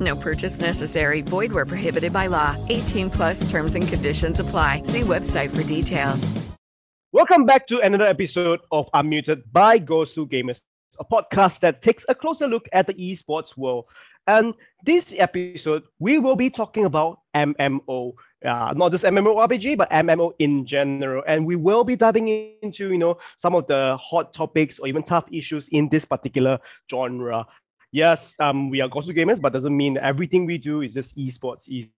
No purchase necessary. Void where prohibited by law. 18 plus terms and conditions apply. See website for details. Welcome back to another episode of Unmuted by Gosu Gamers, a podcast that takes a closer look at the esports world. And this episode, we will be talking about MMO, uh, not just MMORPG, but MMO in general. And we will be diving into, you know, some of the hot topics or even tough issues in this particular genre. Yes, um, we are Gosu Gamers, but doesn't mean everything we do is just esports. E-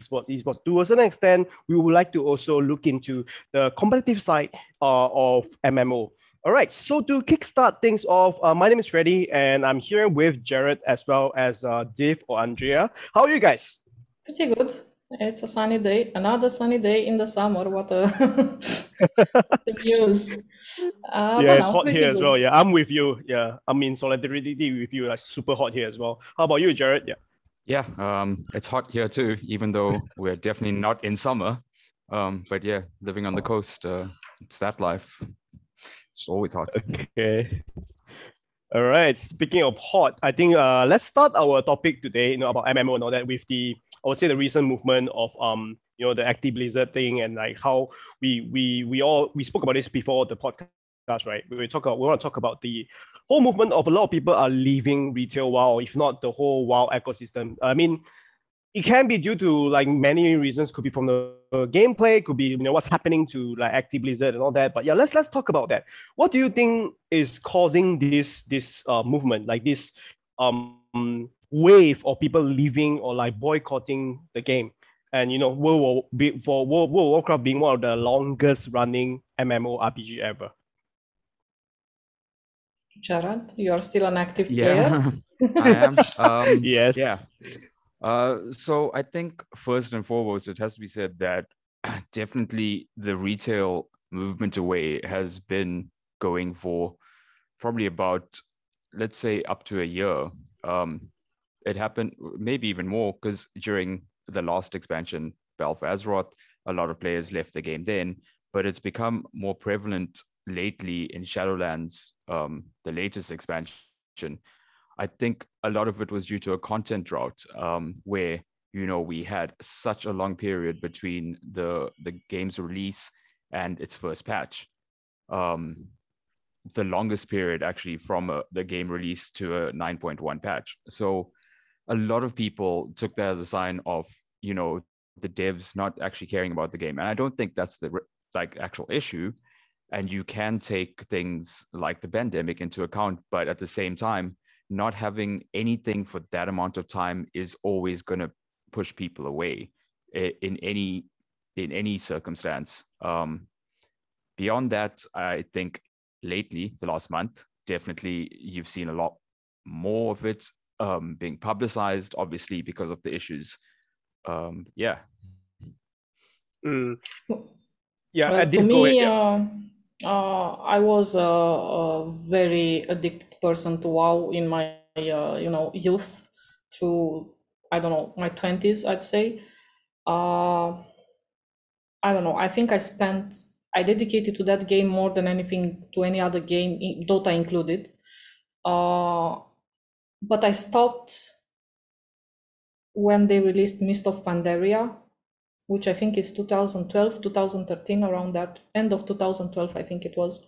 esports, esports. To a certain extent, we would like to also look into the competitive side uh, of MMO. All right, so to kickstart things off, uh, my name is Freddy, and I'm here with Jared as well as uh, Dave or Andrea. How are you guys? Pretty good. It's a sunny day, another sunny day in the summer. What a the news. Uh, yeah, it's no, hot pretty here as well. Yeah, I'm with you. Yeah, I'm in solidarity with you. Like super hot here as well. How about you, Jared? Yeah. Yeah, um, it's hot here too, even though we're definitely not in summer. Um, but yeah, living on the coast, uh, it's that life. It's always hot. Okay. All right. Speaking of hot, I think uh, let's start our topic today. You know about MMO and all that with the I would say the recent movement of um you know the Activision Blizzard thing and like how we we we all we spoke about this before the podcast, right? We talk about, we want to talk about the whole movement of a lot of people are leaving retail WoW, if not the whole WoW ecosystem. I mean, it can be due to like many reasons. Could be from the gameplay, could be you know what's happening to like Activision Blizzard and all that. But yeah, let's let's talk about that. What do you think is causing this this uh, movement, like this um wave of people leaving or like boycotting the game? And you know, World War be, for World, World Warcraft being one of the longest running MMO RPG ever. Jared, you are still an active Yeah, player. I am. Um, Yes. Yeah. Uh, so I think first and foremost, it has to be said that definitely the retail movement away has been going for probably about, let's say, up to a year. Um, it happened maybe even more because during the last expansion, Battle Azeroth, a lot of players left the game then, but it's become more prevalent lately in Shadowlands, um, the latest expansion. I think a lot of it was due to a content drought, um, where you know we had such a long period between the the game's release and its first patch. Um, the longest period actually from a, the game release to a 9.1 patch. So a lot of people took that as a sign of you know the devs not actually caring about the game, and I don't think that's the like actual issue. And you can take things like the pandemic into account, but at the same time, not having anything for that amount of time is always going to push people away in any in any circumstance. Um, beyond that, I think lately, the last month, definitely you've seen a lot more of it um, being publicized, obviously because of the issues. Um, yeah, Mm. Yeah, Well, I to did go ahead. me, yeah. uh, uh, I was a, a very addicted person to WoW in my uh, you know youth through I don't know my twenties, I'd say. Uh, I don't know. I think I spent I dedicated to that game more than anything to any other game, Dota included. Uh, but I stopped when they released Mists of Pandaria, which I think is 2012, 2013, around that end of 2012, I think it was.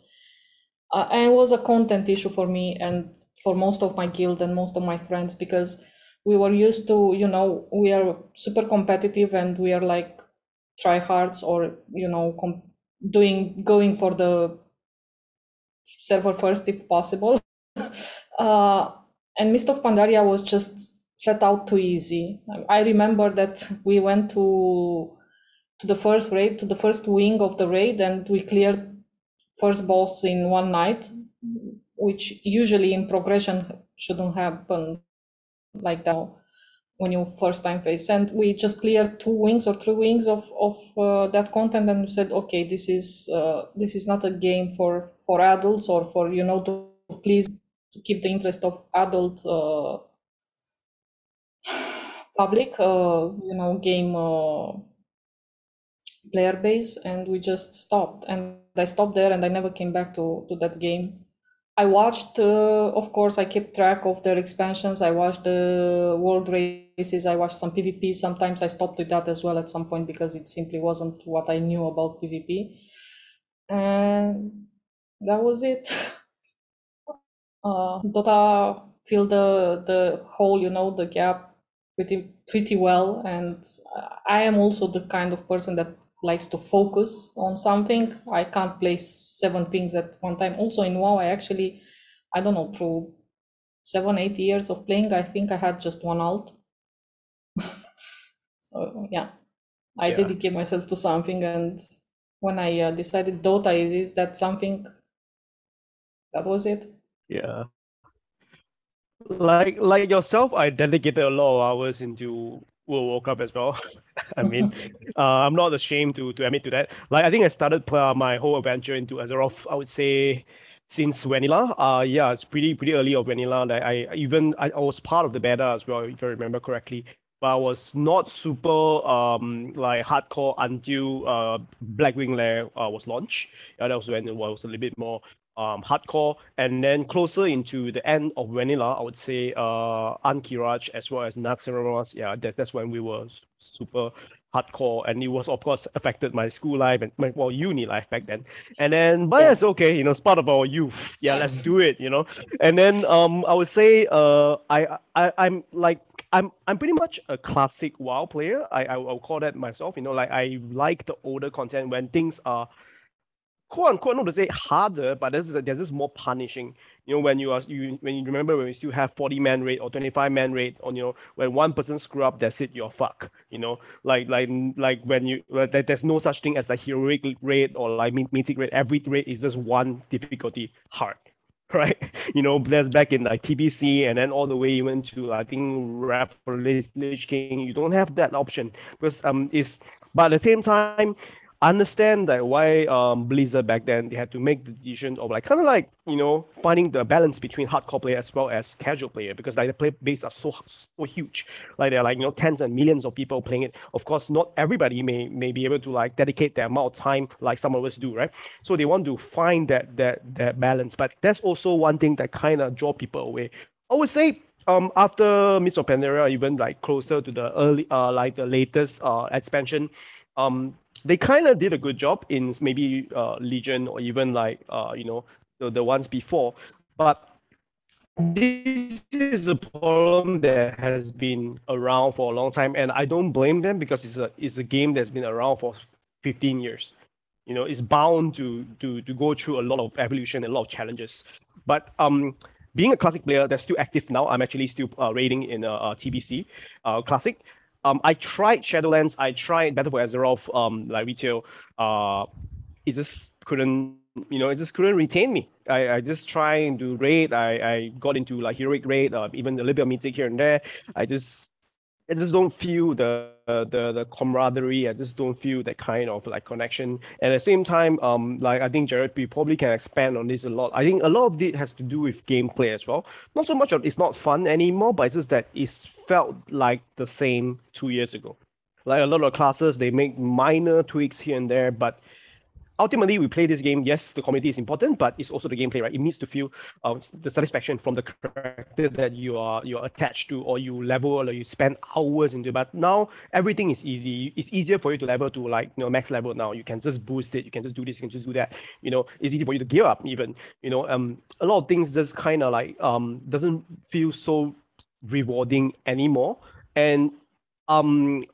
Uh, and it was a content issue for me and for most of my guild and most of my friends because we were used to, you know, we are super competitive and we are like tryhards or, you know, doing going for the server first if possible. uh, and Mists of Pandaria was just flat out too easy. I remember that we went to to the first raid, to the first wing of the raid, and we cleared first boss in one night, which usually in progression shouldn't happen like that when you first time face. And we just cleared two wings or three wings of of uh, that content, and said, okay, this is uh, this is not a game for for adults or for you know to please to keep the interest of adult uh, public, uh, you know, game uh, player base, and we just stopped. And I stopped there, and I never came back to to that game. I watched, uh, of course, I kept track of their expansions. I watched the world races. I watched some PvP. Sometimes I stopped with that as well at some point because it simply wasn't what I knew about PvP. And that was it. Uh, Dota filled the the hole, you know, the gap pretty pretty well. And I am also the kind of person that likes to focus on something. I can't play seven things at one time. Also in WoW, I actually, I don't know, through seven, eight years of playing, I think I had just one alt. so yeah, I yeah. dedicate myself to something. And when I uh, decided Dota is that something, that was it. Yeah. Like like yourself, I dedicated a lot of hours into World Warcraft as well. I mean, uh, I'm not ashamed to to admit to that. Like I think I started uh, my whole adventure into Azeroth. I would say since vanilla. Uh, yeah, it's pretty pretty early of vanilla. Like I even I, I was part of the beta as well, if I remember correctly. But I was not super um like hardcore until uh Blackwing Lair uh, was launched. Yeah, that was when it was a little bit more um, hardcore, and then closer into the end of vanilla, I would say uh, Ahn'Qiraj as well as Naxxramas. Yeah, that, that's when we were super hardcore, and it was of course affected my school life and my well uni life back then. And then, but yeah. it's okay, you know, it's part of our youth. Yeah, let's do it, you know. And then um, I would say uh, I I I'm like I'm I'm pretty much a classic WoW player. I I will call that myself. You know, like I like the older content when things are quote unquote not to say harder, but there's there's just more punishing. You know, when you are you when you remember when we still have 40 man raid or 25 man raid on you know when one person screw up, that's it, you're fuck. You know, like like like when you well, there's no such thing as a heroic raid or like mythic raid. Every raid is just one difficulty hard. Right, you know, that's back in like TBC and then all the way even to I think Wrath for Lich King. You don't have that option because um it's but at the same time understand that why um, Blizzard back then they had to make the decision of like kind of like you know finding the balance between hardcore player as well as casual player because like the play base are so so huge. Like they're like you know tens and millions of people playing it. Of course not everybody may may be able to like dedicate their amount of time like some of us do right? So they want to find that that that balance. But that's also one thing that kind of draw people away. I would say um after Mists Pandaria even like closer to the early uh like the latest uh expansion um they kind of did a good job in maybe uh, Legion or even like uh, you know the, the ones before, but this is a problem that has been around for a long time, and I don't blame them because it's a it's a game that's been around for 15 years. You know, it's bound to to to go through a lot of evolution and a lot of challenges. But um, being a classic player that's still active now, I'm actually still uh, raiding in a, a TBC uh, classic. Um, I tried Shadowlands. I tried Battle for Azeroth, um, like retail. Uh, it just couldn't, you know, it just couldn't retain me. I, I just try and do raid. I, I got into like heroic raid, uh, even a little bit of mythic here and there. I just I just don't feel the the the camaraderie. I just don't feel that kind of like connection. And at the same time, um, like I think Jared, probably can expand on this a lot. I think a lot of it has to do with gameplay as well. Not so much of it's not fun anymore, but it's just that it's felt like the same two years ago. Like a lot of classes, they make minor tweaks here and there, but ultimately we play this game. Yes the community is important but it's also the gameplay right? It needs to feel uh, the satisfaction from the character that you are you're attached to or you level or you spend hours into but now everything is easy. It's easier for you to level to like you know max level now. You can just boost it. You can just do this. You can just do that. You know it's easy for you to gear up even. You know um a lot of things just kind of like um doesn't feel so rewarding anymore. And um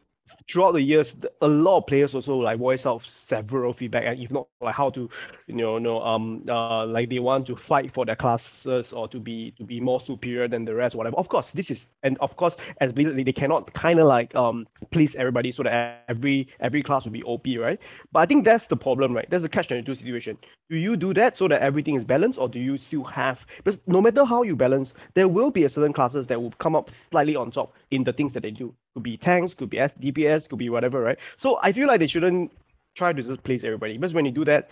throughout the years, a lot of players also like voice out several feedback, and if not like how to, you know, know um uh like they want to fight for their classes or to be to be more superior than the rest, whatever. Of course, this is and of course as they, they cannot kind of like um please everybody so that every every class will be OP, right? But I think that's the problem, right? That's the catch twenty two situation. Do you do that so that everything is balanced, or do you still have? Because no matter how you balance, there will be a certain classes that will come up slightly on top in the things that they do could be tanks, could be DPS, could be whatever, right? So I feel like they shouldn't try to just place everybody because when you do that,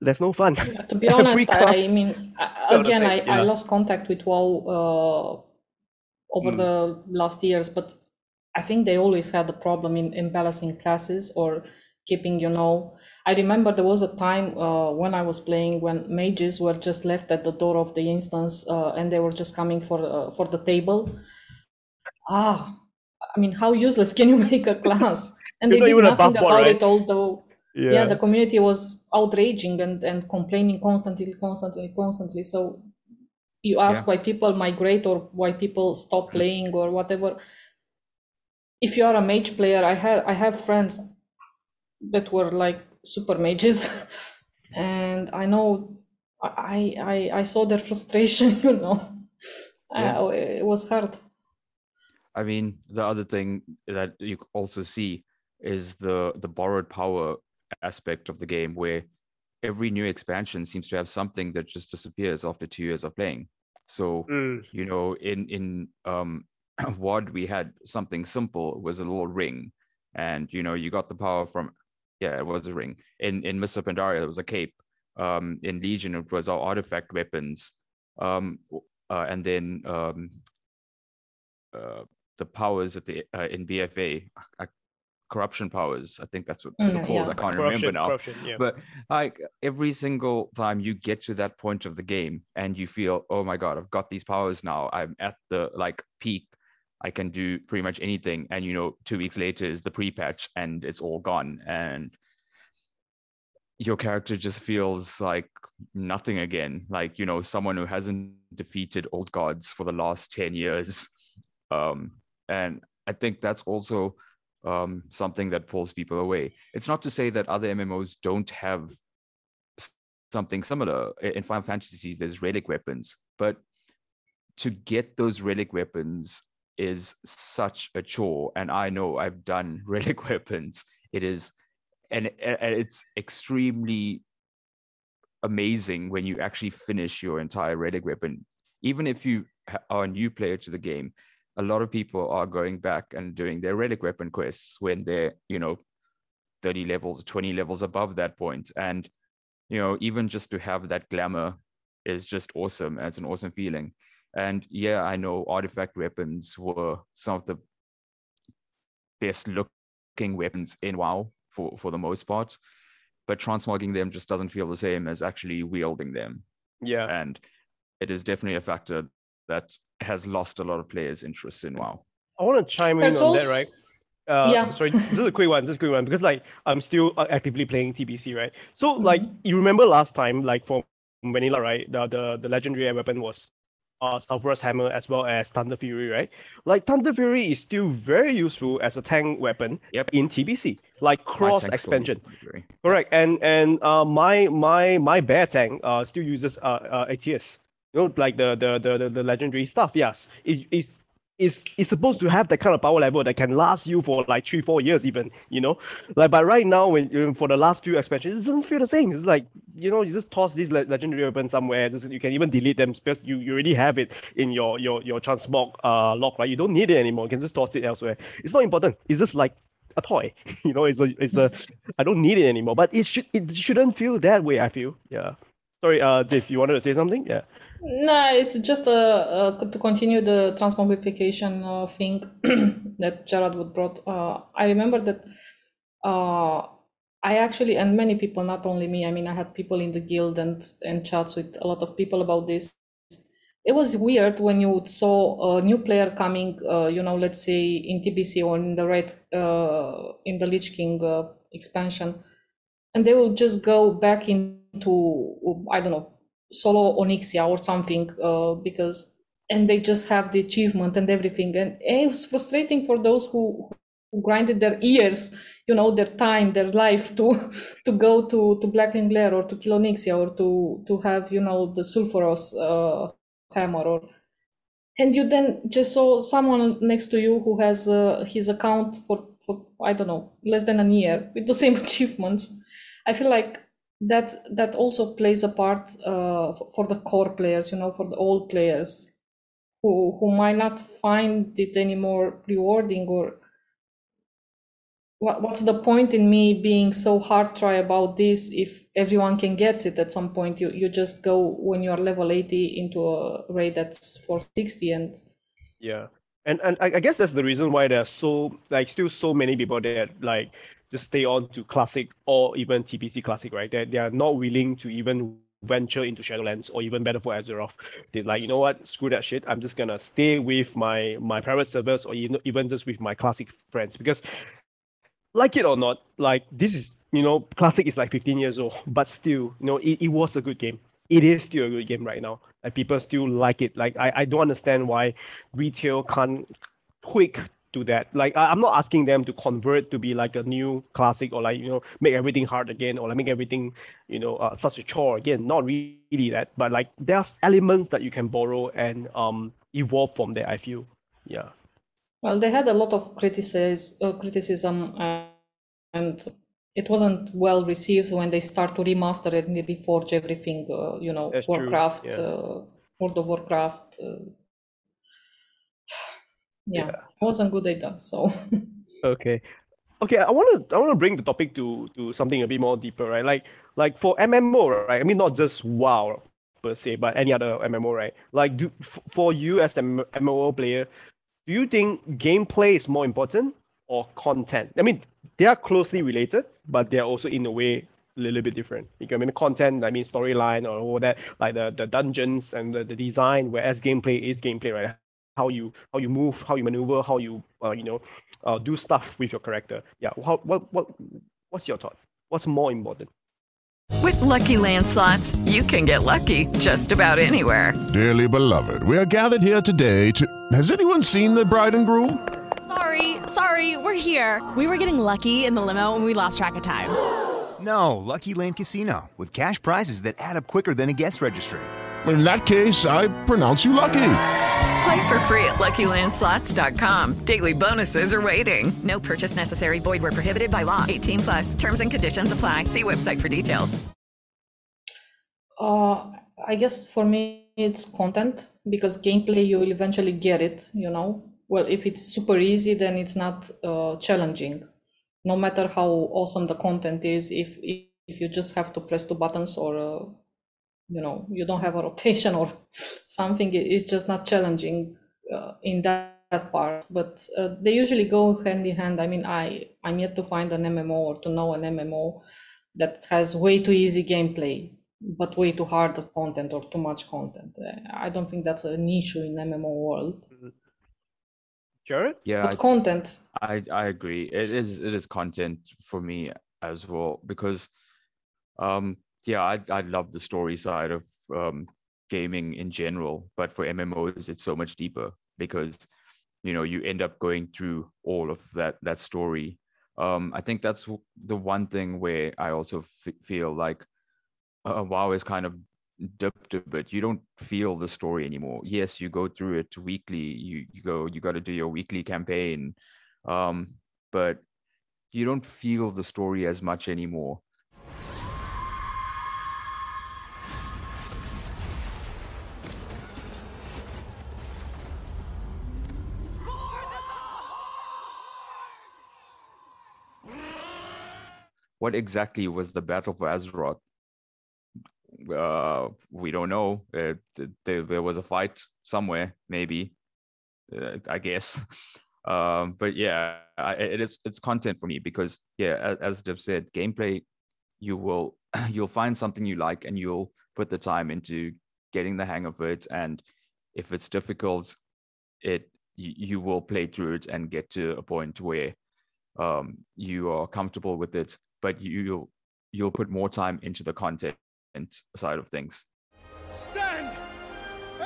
there's no fun. Yeah, to be honest, I, I, mean, again, I, yeah. I lost contact with WoW uh, over mm. the last years, but I think they always had the problem in, in balancing classes or keeping, you know. I remember there was a time uh, when I was playing when mages were just left at the door of the instance uh, and they were just coming for uh, for the table ah, I mean, how useless can you make a class? And they did nothing about right? it, although yeah. yeah. the community was outraging and, and complaining constantly, constantly, constantly. So you ask yeah. why people migrate or why people stop playing or whatever. If you are a mage player, I have I have friends that were like super mages, and I know I I I saw their frustration. You know, yeah. uh, it was hard. I mean, the other thing that you also see is the the borrowed power aspect of the game, where every new expansion seems to have something that just disappears after two years of playing. So mm. you know, in in um, WoD we had something simple was a little ring, and you know you got the power from yeah it was a ring. In in of Pandaria it was a cape. Um, in Legion it was our artifact weapons. Um, uh, and then um, uh, the powers at the uh, in BFA, uh, corruption powers. I think that's what mm, they're called. Yeah. I can't remember now. Yeah. But like every single time you get to that point of the game and you feel, oh my god, I've got these powers now. I'm at the like peak. I can do pretty much anything. And you know, two weeks later is the pre-patch and it's all gone. And your character just feels like nothing again. Like, you know, someone who hasn't defeated old gods for the last 10 years. Um, and I think that's also um, something that pulls people away. It's not to say that other MMOs don't have something similar. In Final Fantasy, there's relic weapons, but to get those relic weapons is such a chore. And I know I've done relic weapons. It is, and, and it's extremely amazing when you actually finish your entire relic weapon. Even if you are a new player to the game, a lot of people are going back and doing their relic weapon quests when they're you know 30 levels 20 levels above that point. And you know even just to have that glamour is just awesome. It's an awesome feeling. And yeah i know artifact weapons were some of the best looking weapons in wow for for the most part but transmogging them just doesn't feel the same as actually wielding them. Yeah. And it is definitely a factor that has lost a lot of players' interest in WoW. I want to chime in on also... that, right? Uh, yeah. Sorry, this is a quick one. This is a quick one because like I'm still uh, actively playing TBC, right? So mm-hmm. like you remember last time, like for Vanilla, right? The the, the legendary weapon was uh Sulfuras Hammer as well as Thunderfury, right? Like Thunderfury is still very useful as a tank weapon yep. in TBC, like cross expansion. Correct. And and uh my my my bear tank uh still uses uh, uh ATS you know, like the the the the, legendary stuff. Yes, it, it's it's it's supposed to have that kind of power level that can last you for like three four years even you know? Like but right now when for the last few expansions it doesn't feel the same. It's like you know you just toss these legendary weapons somewhere just, you can even delete them because you, you already have it in your your your transmog uh lock right? You don't need it anymore. You can just toss it elsewhere. It's not important. It's just like a toy you know? It's a it's a i don't need it anymore. But it should it shouldn't feel that way i feel. Yeah. Sorry uh dave you wanted to say something? Yeah no, it's just to continue the transmogrification uh, thing that Jared would brought. Uh, I remember that uh, I actually, and many people, not only me. I mean, I had people in the guild and and chats with a lot of people about this. It was weird when you saw a new player coming. Uh, you know, let's say in TBC or in the red, in the Lich King expansion, and they will just go back into I don't know solo onyxia or something uh, because and they just have the achievement and everything and it was frustrating for those who grinded their years, you know, their time, their life to to go to to Blackwing Lair or to kill Onyxia or to to have you know the Sulfuras uh, hammer or and you then just saw someone next to you who has uh, his account for for I don't know less than a year with the same achievements. I feel like that that also plays a part uh, for the core players, you know, for the old players who who might not find it anymore rewarding or what, what's the point in me being so hard try about this if everyone can get it at some point? You you just go when you're level 80 into a raid that's 460 and yeah. And and I, I guess that's the reason why there's so like still so many people that like just stay on to classic or even TBC classic right that they are not willing to even venture into Shadowlands or even Battle for Azeroth. They're like, you know what, screw that shit. I'm just gonna stay with my my private servers or even even just with my classic friends because like it or not, like this is you know, classic is like 15 years old, but still, you know, it, it was a good game. It is still a good game right now. Like people still like it. Like I, I don't understand why retail can't quick to that. Like I, I'm not asking them to convert to be like a new classic or like you know make everything hard again or like make everything you know uh, such a chore again. Not really that, but like there's elements that you can borrow and um evolve from there. I feel, yeah. Well, they had a lot of criticism, uh, criticism, uh, and it wasn't well received when they start to remaster it and reforge everything. Uh, you know, That's Warcraft, yeah. uh, World of Warcraft. Uh, yeah, Yeah. Wasn't good either. So Okay. Okay, I want to I want to bring the topic to to something a bit more deeper, right? Like like for MMO, right? I mean, not just WoW per se, but any other MMO, right? Like, do for you as an MMO player, do you think gameplay is more important or content? I mean, they are closely related, but they are also in a way a little bit different. You can I mean content, I mean storyline or all that, like the, the dungeons and the, the design, whereas gameplay is gameplay, right? How you how you move, how you maneuver, how you uh, you know uh, do stuff with your character. Yeah. How, what what what's your thought? What's more important? With Lucky Land slots, you can get lucky just about anywhere. Dearly beloved, we are gathered here today to. Has anyone seen the bride and groom? Sorry, sorry, we're here. We were getting lucky in the limo and we lost track of time. No, Lucky Land Casino, with cash prizes that add up quicker than a guest registry. In that case, I pronounce you lucky. Play for free at LuckyLandSlots.com. Daily bonuses are waiting. No purchase necessary. Void where prohibited by law. 18 plus. Terms and conditions apply. See website for details. Uh, I guess for me it's content because gameplay you will eventually get it. You know, well if it's super easy then it's not uh, challenging. No matter how awesome the content is, if if, if you just have to press two buttons or uh, you know you don't have a rotation or something, it- it's just not challenging uh, in that, that part. But uh, they usually go hand in hand. I mean, I I'm yet to find an MMO or to know an MMO that has way too easy gameplay but way too hard content or too much content. Uh, I don't think that's an issue in MMO world. Jared? Yeah, But content, I I agree. It is it is content for me as well because um yeah, I I love the story side of um gaming in general, but for MMOs it's so much deeper because you know you end up going through all of that that story. Um I think that's the one thing where I also f- feel like uh, WoW is kind of dipped a bit. You don't feel the story anymore. Yes, you go through it weekly. You you go you got to do your weekly campaign, um, but you don't feel the story as much anymore. What exactly was the Battle for Azeroth? uh we don't know. Uh, th- there, there was a fight somewhere maybe uh, i guess. Um but yeah I, it is it's content for me because yeah as, as said gameplay you will you'll find something you like and you'll put the time into getting the hang of it. And if it's difficult it you, you will play through it and get to a point where um you are comfortable with it but you, you'll you'll put more time into the content side of things Stand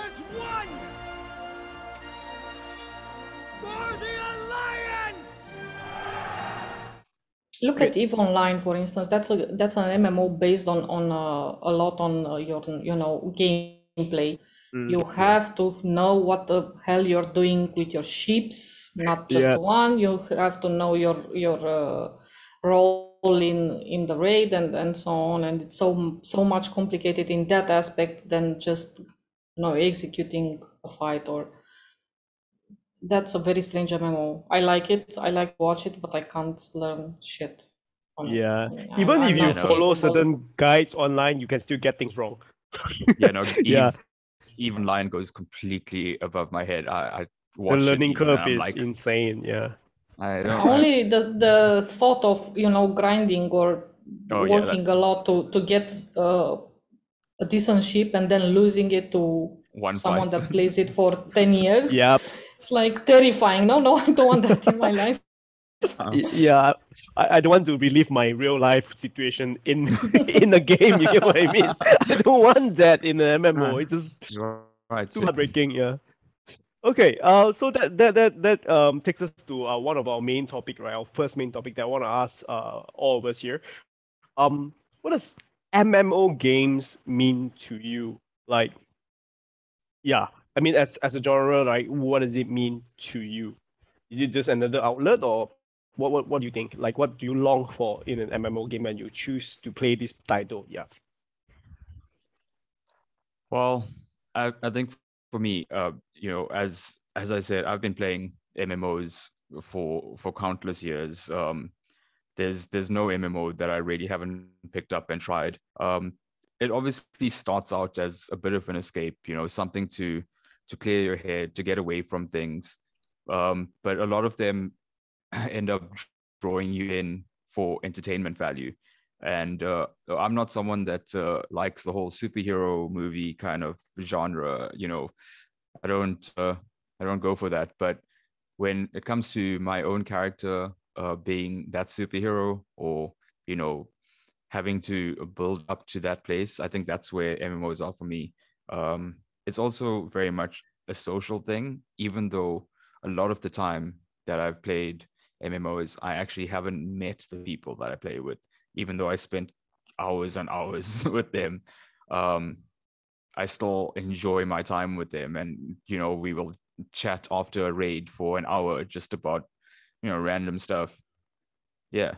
as one for the Alliance! Look at Eve Online, for instance. That's a that's an MMO based on on uh, a lot on uh, your you know gameplay. Mm, you have yeah. to know what the hell you're doing with your ships, not just yeah. one. You have to know your your uh, role in in the raid and and so on. And it's so so much complicated in that aspect than just you know executing a fight or that's a very strange MMO. I like it. I like to watch it, but I can't learn shit. yeah, it. even I'm, if I'm you follow certain guides online, you can still get things wrong. yeah, no. yeah, Eve Online goes completely above my head. I, I watch the learning curve is like, insane. Yeah. I don't. Only I... the the thought of you know grinding or oh, working yeah, that... a lot to to get uh, a decent ship and then losing it to One someone that plays it for ten years. Yep it's like terrifying. No, no, I don't want that in my life. yeah, I, I don't want to relive my real life situation in in a game. You get what I mean? I don't want that in an MMO. It's just right. too heartbreaking. Yeah. Okay. Uh. So that that that that um takes us to uh, one of our main topic, right? Our first main topic that I want to ask uh all of us here. Um, what does MMO games mean to you? Like, yeah, I mean, as as a genre, like, what does it mean to you? Is it just another outlet, or what what what do you think? Like, what do you long for in an MMO game when you choose to play this title? Yeah. Well, I I think for me, uh, you know, as as I said, I've been playing MMOs for for countless years. Um, there's there's no MMO that I really haven't picked up and tried. Um, it obviously starts out as a bit of an escape, you know, something to to clear your head, to get away from things. Um, but a lot of them end up drawing you in for entertainment value. And uh, I'm not someone that uh, likes the whole superhero movie kind of genre. You know, I don't uh, I don't go for that. But when it comes to my own character uh, being that superhero, or you know, having to build up to that place, I think that's where MMOs are for me. Um, it's also very much a social thing, even though a lot of the time that I've played MMOs, I actually haven't met the people that I play with, even though I spent hours and hours with them. Um, I still enjoy my time with them, and you know, we will chat after a raid for an hour just about you know random stuff. Yeah.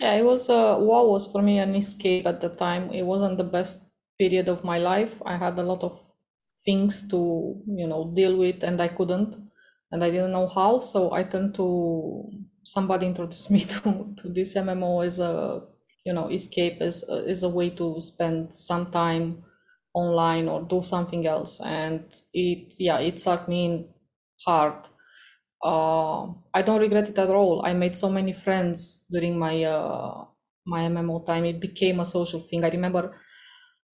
Yeah, it was uh, WoW was for me an escape at the time. It wasn't the best period of my life. I had a lot of things to, you know, deal with and I couldn't and I didn't know how. So I turned to somebody introduced me to, to this MMO as a, you know, escape as, as a way to spend some time online or do something else. And it, yeah, it sucked me in hard. Uh, I don't regret it at all. I made so many friends during my uh, my MMO time. It became a social thing. I remember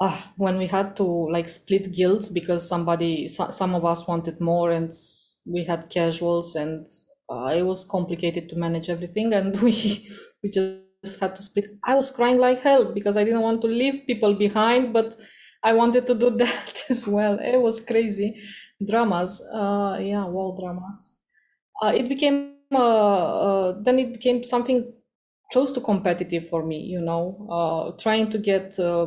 uh, when we had to like split guilds because somebody so, some of us wanted more and we had casuals and uh, it was complicated to manage everything and we we just had to split. I was crying like hell because i didn't want to leave people behind but i wanted to do that as well. It was crazy. Dramas uh yeah wow dramas. Uh, it became uh, uh, then it became something close to competitive for me you know uh, trying to get uh,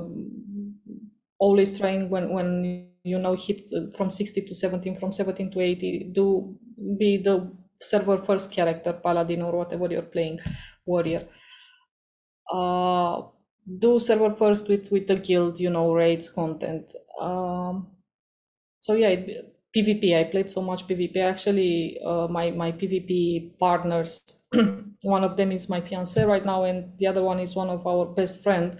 always trying when when you know hit from 60 to 17 from 17 to 80 do be the server first character paladin or whatever you're playing warrior uh do server first with with the guild you know raids content um so yeah it, PvP. I played so much PvP. Actually, uh, my my PvP partners, one of them is my fiance right now, and the other one is one of our best friend.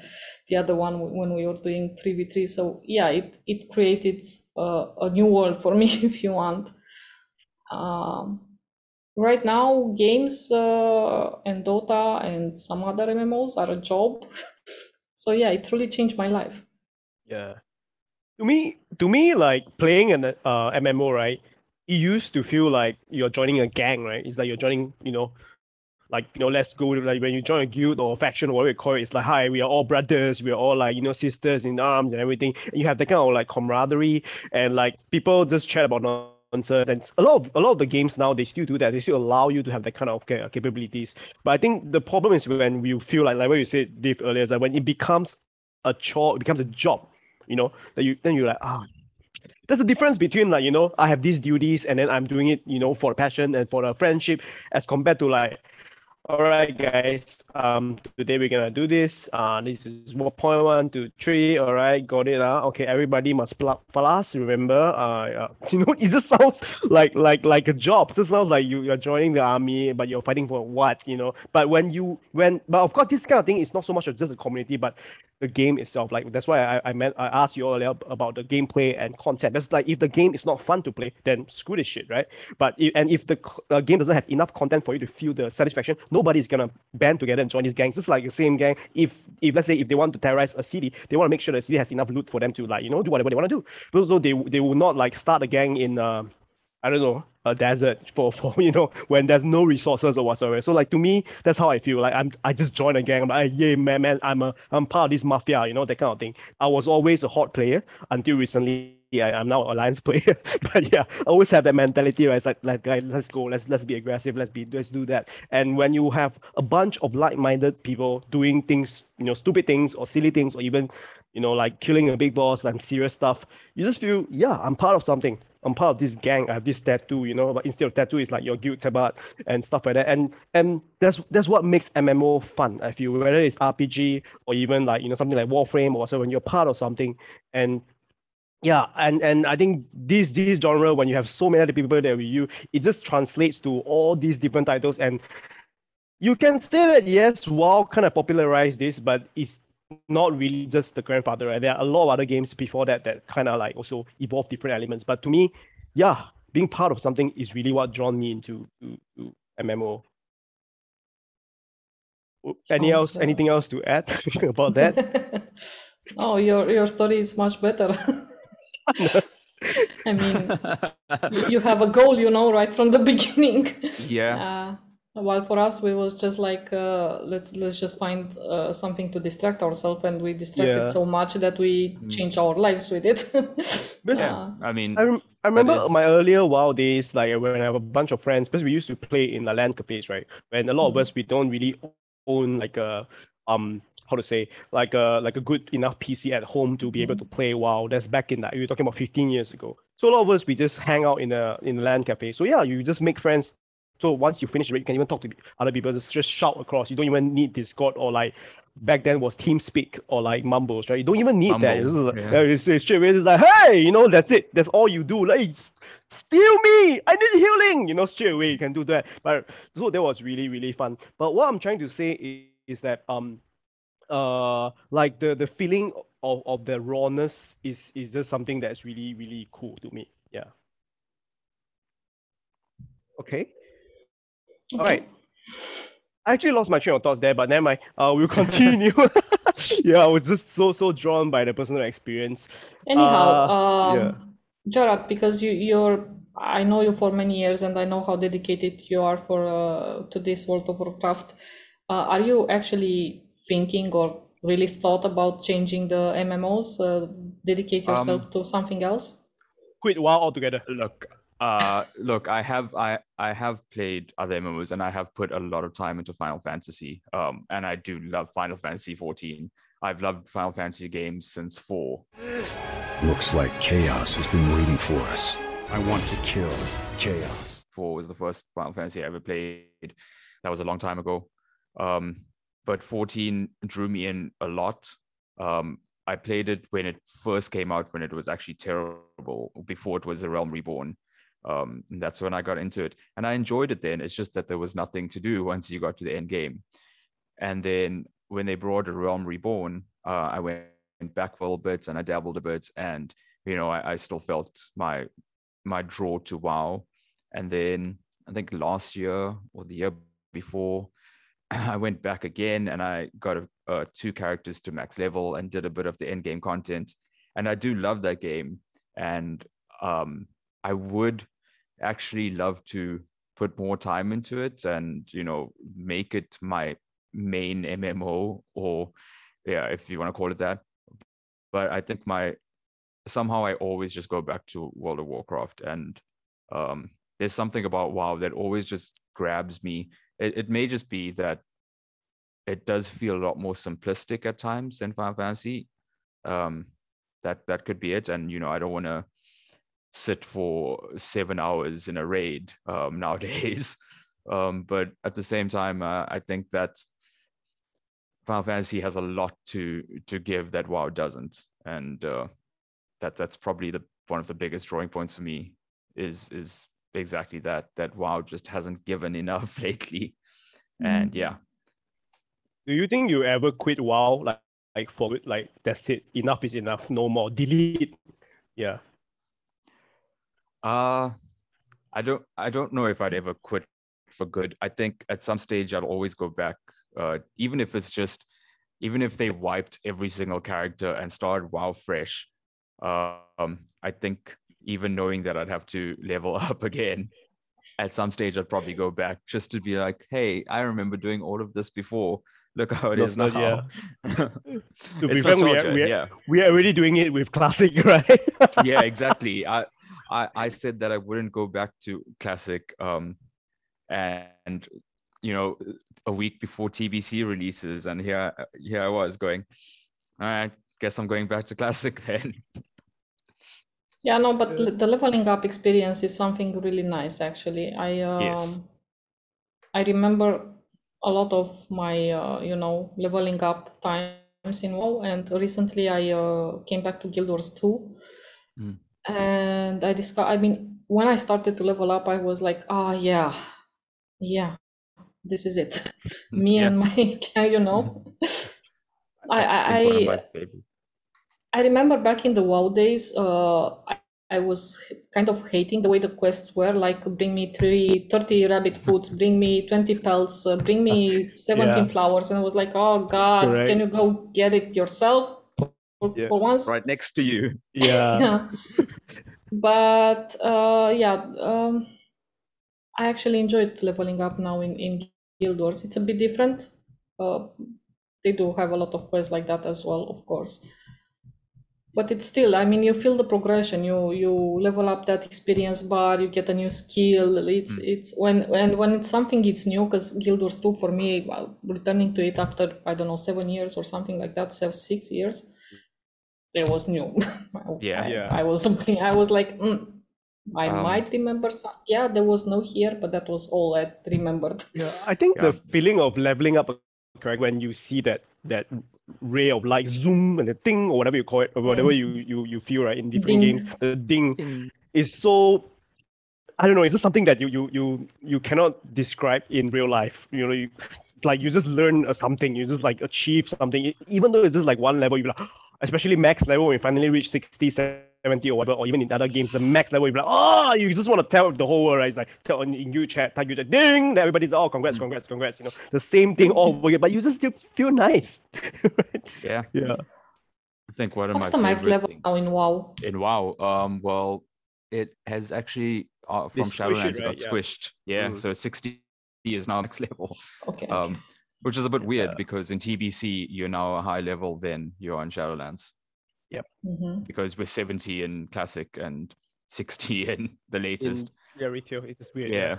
The other one when we were doing three v three. So yeah, it it created uh, a new world for me, if you want. Um, right now, games uh, and Dota and some other MMOs are a job. so yeah, it really changed my life. Yeah, to me, to me, like playing an uh, MMO, right? It used to feel like you're joining a gang, right? It's like you're joining, you know, like you know, let's go like when you join a guild or a faction or whatever you call it, it's like hi, we are all brothers, we are all like you know sisters in arms and everything. And you have that kind of like camaraderie and like people just chat about nuances and a lot of a lot of the games now they still do that. They still allow you to have that kind of capabilities. But i think the problem is when you feel like like what you said dave earlier is that when it becomes a chore it becomes a job you know that you then you're like ah. There's a difference between like you know i have these duties and then i'm doing it you know for passion and for a friendship as compared to like all right, guys. Um, today we're gonna do this. Uh, this is what point one, two, three. All right, got it. Uh, okay, everybody must pl- plus. Remember, uh, uh, you know, it just sounds like like like a job. It sounds like you you're joining the army, but you're fighting for what, you know. But when you when, but of course, this kind of thing is not so much just a community, but the game itself. Like that's why I I meant I asked you earlier about the gameplay and content. That's like if the game is not fun to play, then screw this shit, right? But if, and if the uh, game doesn't have enough content for you to feel the satisfaction, nobody's gonna band together and join these gangs. It's like the same gang. If if let's say if they want to terrorize a city, they want to make sure the city has enough loot for them to like you know do whatever they want to do. So they they will not like start a gang in uh, I don't know a desert for for you know when there's no resources or whatsoever. So like to me, that's how I feel. Like I'm I just joined a gang. I'm like, yeah, man, man, I'm a I'm part of this mafia, you know, that kind of thing. I was always a hot player until recently yeah, I'm now alliance player. but yeah, I always have that mentality, right? It's like, like guys, let's go, let's let's be aggressive, let's be let's do that. And when you have a bunch of like-minded people doing things, you know, stupid things or silly things, or even, you know, like killing a big boss and serious stuff, you just feel, yeah, I'm part of something. I'm part of this gang. I have this tattoo, you know, but instead of tattoo, it's like your guild tabard and stuff like that. And and that's that's what makes MMO fun. I feel whether it's RPG or even like you know something like Warframe or so when you're part of something and yeah and and i think this this genre when you have so many other people there with you it just translates to all these different titles. And you can say that yes wow kind of popularized this but it's not really just the grandfather right? There are a lot of other games before that that kind of like also evolve different elements. But to me yeah being part of something is really what drawn me into to, to mmo oh, any else anything else to add about that? Oh your your story is much better I mean, you have a goal, you know, right from the beginning. Yeah. Uh, while for us, we was just like, uh, let's let's just find uh, something to distract ourselves, and we distracted yeah. so much that we mm. change our lives with it. yeah, I mean, I, rem- I remember is... my earlier wild days, like when I have a bunch of friends, because we used to play in the LAN cafes, right? When a lot mm-hmm. of us we don't really own like a um how to say like a like a good enough PC at home to be able to mm-hmm. play WoW. That's back in that you're talking about 15 years ago. So a lot of us we just hang out in a in a LAN cafe. So yeah, you just make friends. So once you finish it, you can even talk to other people. Just just shout across. You don't even need Discord or like back then was TeamSpeak or like Mumbles, right? You don't even need Mumble, that. It's, like, yeah. it's, it's straight away. It's like, hey, you know, that's it. That's all you do. Like, steal me. I need healing. You know, straight away you can do that. But so that was really really fun. But what I'm trying to say is, is that um uh like the the feeling of, of the rawness is is just something that's really really cool to me yeah okay, all right I actually lost my train of thoughts there, but never mind. Uh, we'll continue. yeah, I was just so so drawn by the personal experience. Anyhow, uh, um, yeah. Because you you're I know you for many years, and I know how dedicated you are for uh, to this World of Warcraft. Uh, are you actually thinking or really thought about changing the MMOs? Uh, dedicate um, yourself um, to something else? Quit WoW altogether. Look, uh, look, I have I I have played other MMOs and I have put a lot of time into Final Fantasy. Um, and I do love Final Fantasy 14. I've loved Final Fantasy games since four. Looks like chaos has been waiting for us. I want to kill chaos. Four was the first Final Fantasy I ever played. That was a long time ago. Um, but 14 drew me in a lot. Um, I played it when it first came out, when it was actually terrible, before it was a Realm Reborn. Um, and that's when I got into it. And I enjoyed it then. It's just that there was nothing to do once you got to the end game. And then when they brought a Realm Reborn, uh, I went back for a little bit and I dabbled a bit. And, you know, I, I still felt my my draw to WoW. And then I think last year or the year before, I went back again and I got a, uh, two characters to max level and did a bit of the end game content. And I do love that game. And um, I would actually love to put more time into it and, you know, make it my main MMO or, yeah, if you want to call it that. But I think my, somehow I always just go back to World of Warcraft. And Um, there's something about WoW that always just grabs me. It, it may just be that it does feel a lot more simplistic at times than Final Fantasy. Um, that that could be it. And you know, I don't want to sit for seven hours in a raid um, nowadays. Um, but at the same time, uh, I think that Final Fantasy has a lot to to give that WoW doesn't, and uh, that that's probably the one of the biggest drawing points for me is is exactly that that WoW just hasn't given enough lately, and Mm-hmm. yeah, Do you think you ever quit WoW like like for it like that's it enough is enough no more delete yeah Uh I don't I don't know if I'd ever quit for good. I think at some stage I'll always go back, uh, even if it's just even if they wiped every single character and started WoW fresh. Um, I think even knowing that I'd have to level up again, at some stage I'd probably go back just to be like, hey, I remember doing all of this before. Look how it is now. Be It's frank we are, we, are, yeah. we are already doing it with classic right yeah, exactly. I, I I said that I wouldn't go back to classic um and you know a week before TBC releases and here here I was going all right guess I'm going back to classic then Yeah, no, but le- the leveling up experience is something really nice, actually. I um, Yes. I remember a lot of my uh, you know leveling up times in WoW, and recently I uh, came back to Guild Wars 2, Mm. and I discovered. I mean, when I started to level up, I was like, ah, yeah, yeah, this is it. Me Yeah. and my, you know. I I, think one of I favorite I remember back in the WoW days, uh, I, I was kind of hating the way the quests were like, bring me three, 30 rabbit foods, bring me 20 pelts, uh, bring me 17 Yeah. flowers. And I was like, oh God, Correct. can you go get it yourself for, yeah, for once? right next to you Yeah. But uh, yeah, um, I actually enjoyed leveling up now in, in Guild Wars. It's a bit different. Uh, they do have a lot of quests like that as well, of course. But it's still, I mean, you feel the progression. You you level up that experience bar. You get a new skill. It's it's when and when it's something it's new. Because Guild Wars 2 for me, well, returning to it after I don't know seven years or something like that, seven six years, it was new. Yeah. I, Yeah. I was something I was like, mm, I Um, might remember some. Yeah, there was no here, but that was all I remembered. Yeah, I think the feeling of leveling up, correct, when you see that that ray of light zoom and the thing or whatever you call it, or whatever Mm. you you you feel right in different Ding. games, the ding is so. I don't know. It's just something that you you you you cannot describe in real life. You know, you like you just learn something. You just like achieve something, even though it's just like one level. You like, especially max level when you finally reach 60, 70 or whatever, or even in other games, the max level, you be like, oh, you just want to tell the whole world, right? It's like tell in, in you chat, type you chat, ding, then everybody's oh, congrats, congrats, congrats. You know, the same thing all over again, but you just feel, feel nice. yeah Yeah. I think one of What's my the max level things- now in WoW? in WoW. Um, well, it has actually uh, from squish Shadowlands it, it got? Yeah. squished. Yeah, Mm. so 60 is now next level. Okay. Um, which is a bit weird because in TBC you're now a high level than you're on Shadowlands Yep. hmm because we're 70 in classic and 60 in the latest. In, yeah, retail, it's weird. yeah.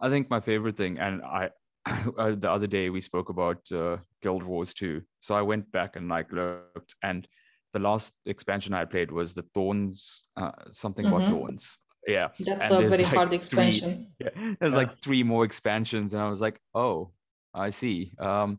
I think my favorite thing, and I uh, the other day we spoke about uh, Guild Wars 2. So I went back and like looked, and the last expansion I played was the Thorns, uh, something about Mhm. Thorns. Yeah, That's and a very like, hard three- expansion. yeah, there's like three more expansions, and I was like, oh, I see. Um,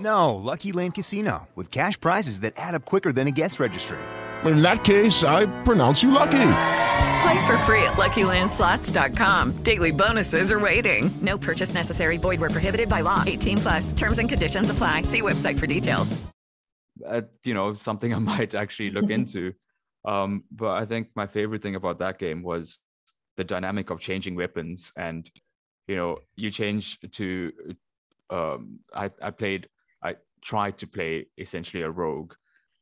No, Lucky Land Casino, with cash prizes that add up quicker than a guest registry. In that case, I pronounce you lucky. Play for free at LuckyLandSlots.com. Daily bonuses are waiting. No purchase necessary. Void were prohibited by law. 18 plus. Terms and conditions apply. See website for details. uh, you know something I might actually look into. Um, but I think my favorite thing about that game was the dynamic of changing weapons, and you know, you change to. Um, I I played. Tried to play essentially a rogue.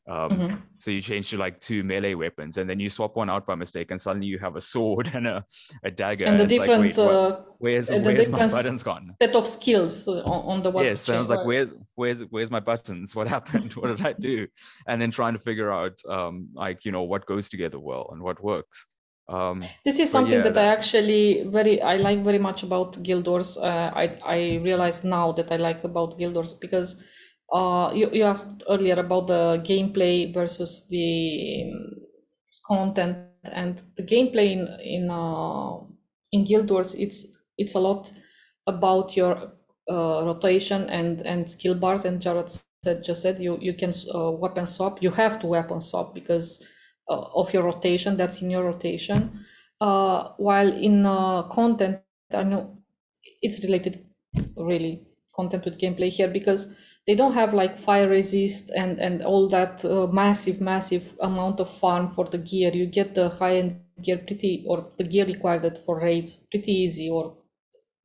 Um, Mhm. So you change to like two melee weapons, and then you swap one out by mistake, and suddenly you have a sword and a, a dagger. and the like, different what- uh, where's and where's my buttons gone? set of skills on, on the weapon. Yes, So I was like, "Where's, where's, where's my buttons? What happened? What did I do?" And then trying to figure out, um, like you know, what goes together well and what works. Um, This is something yeah, that I actually very I like very much about Guild Wars. Uh, I I realize now that I like about Guild Wars because uh, you you asked earlier about the gameplay versus the um, content and the gameplay in in uh, in Guild Wars. It's it's a lot about your uh, rotation and and skill bars. And Jared said just said you you can uh, weapon swap. You have to weapon swap because uh, of your rotation that's in your rotation uh, while in uh, content i know it's related really content with gameplay here because they don't have like fire resist and and all that uh, massive massive amount of farm for the gear. You get the high end gear pretty or the gear required for raids pretty easy or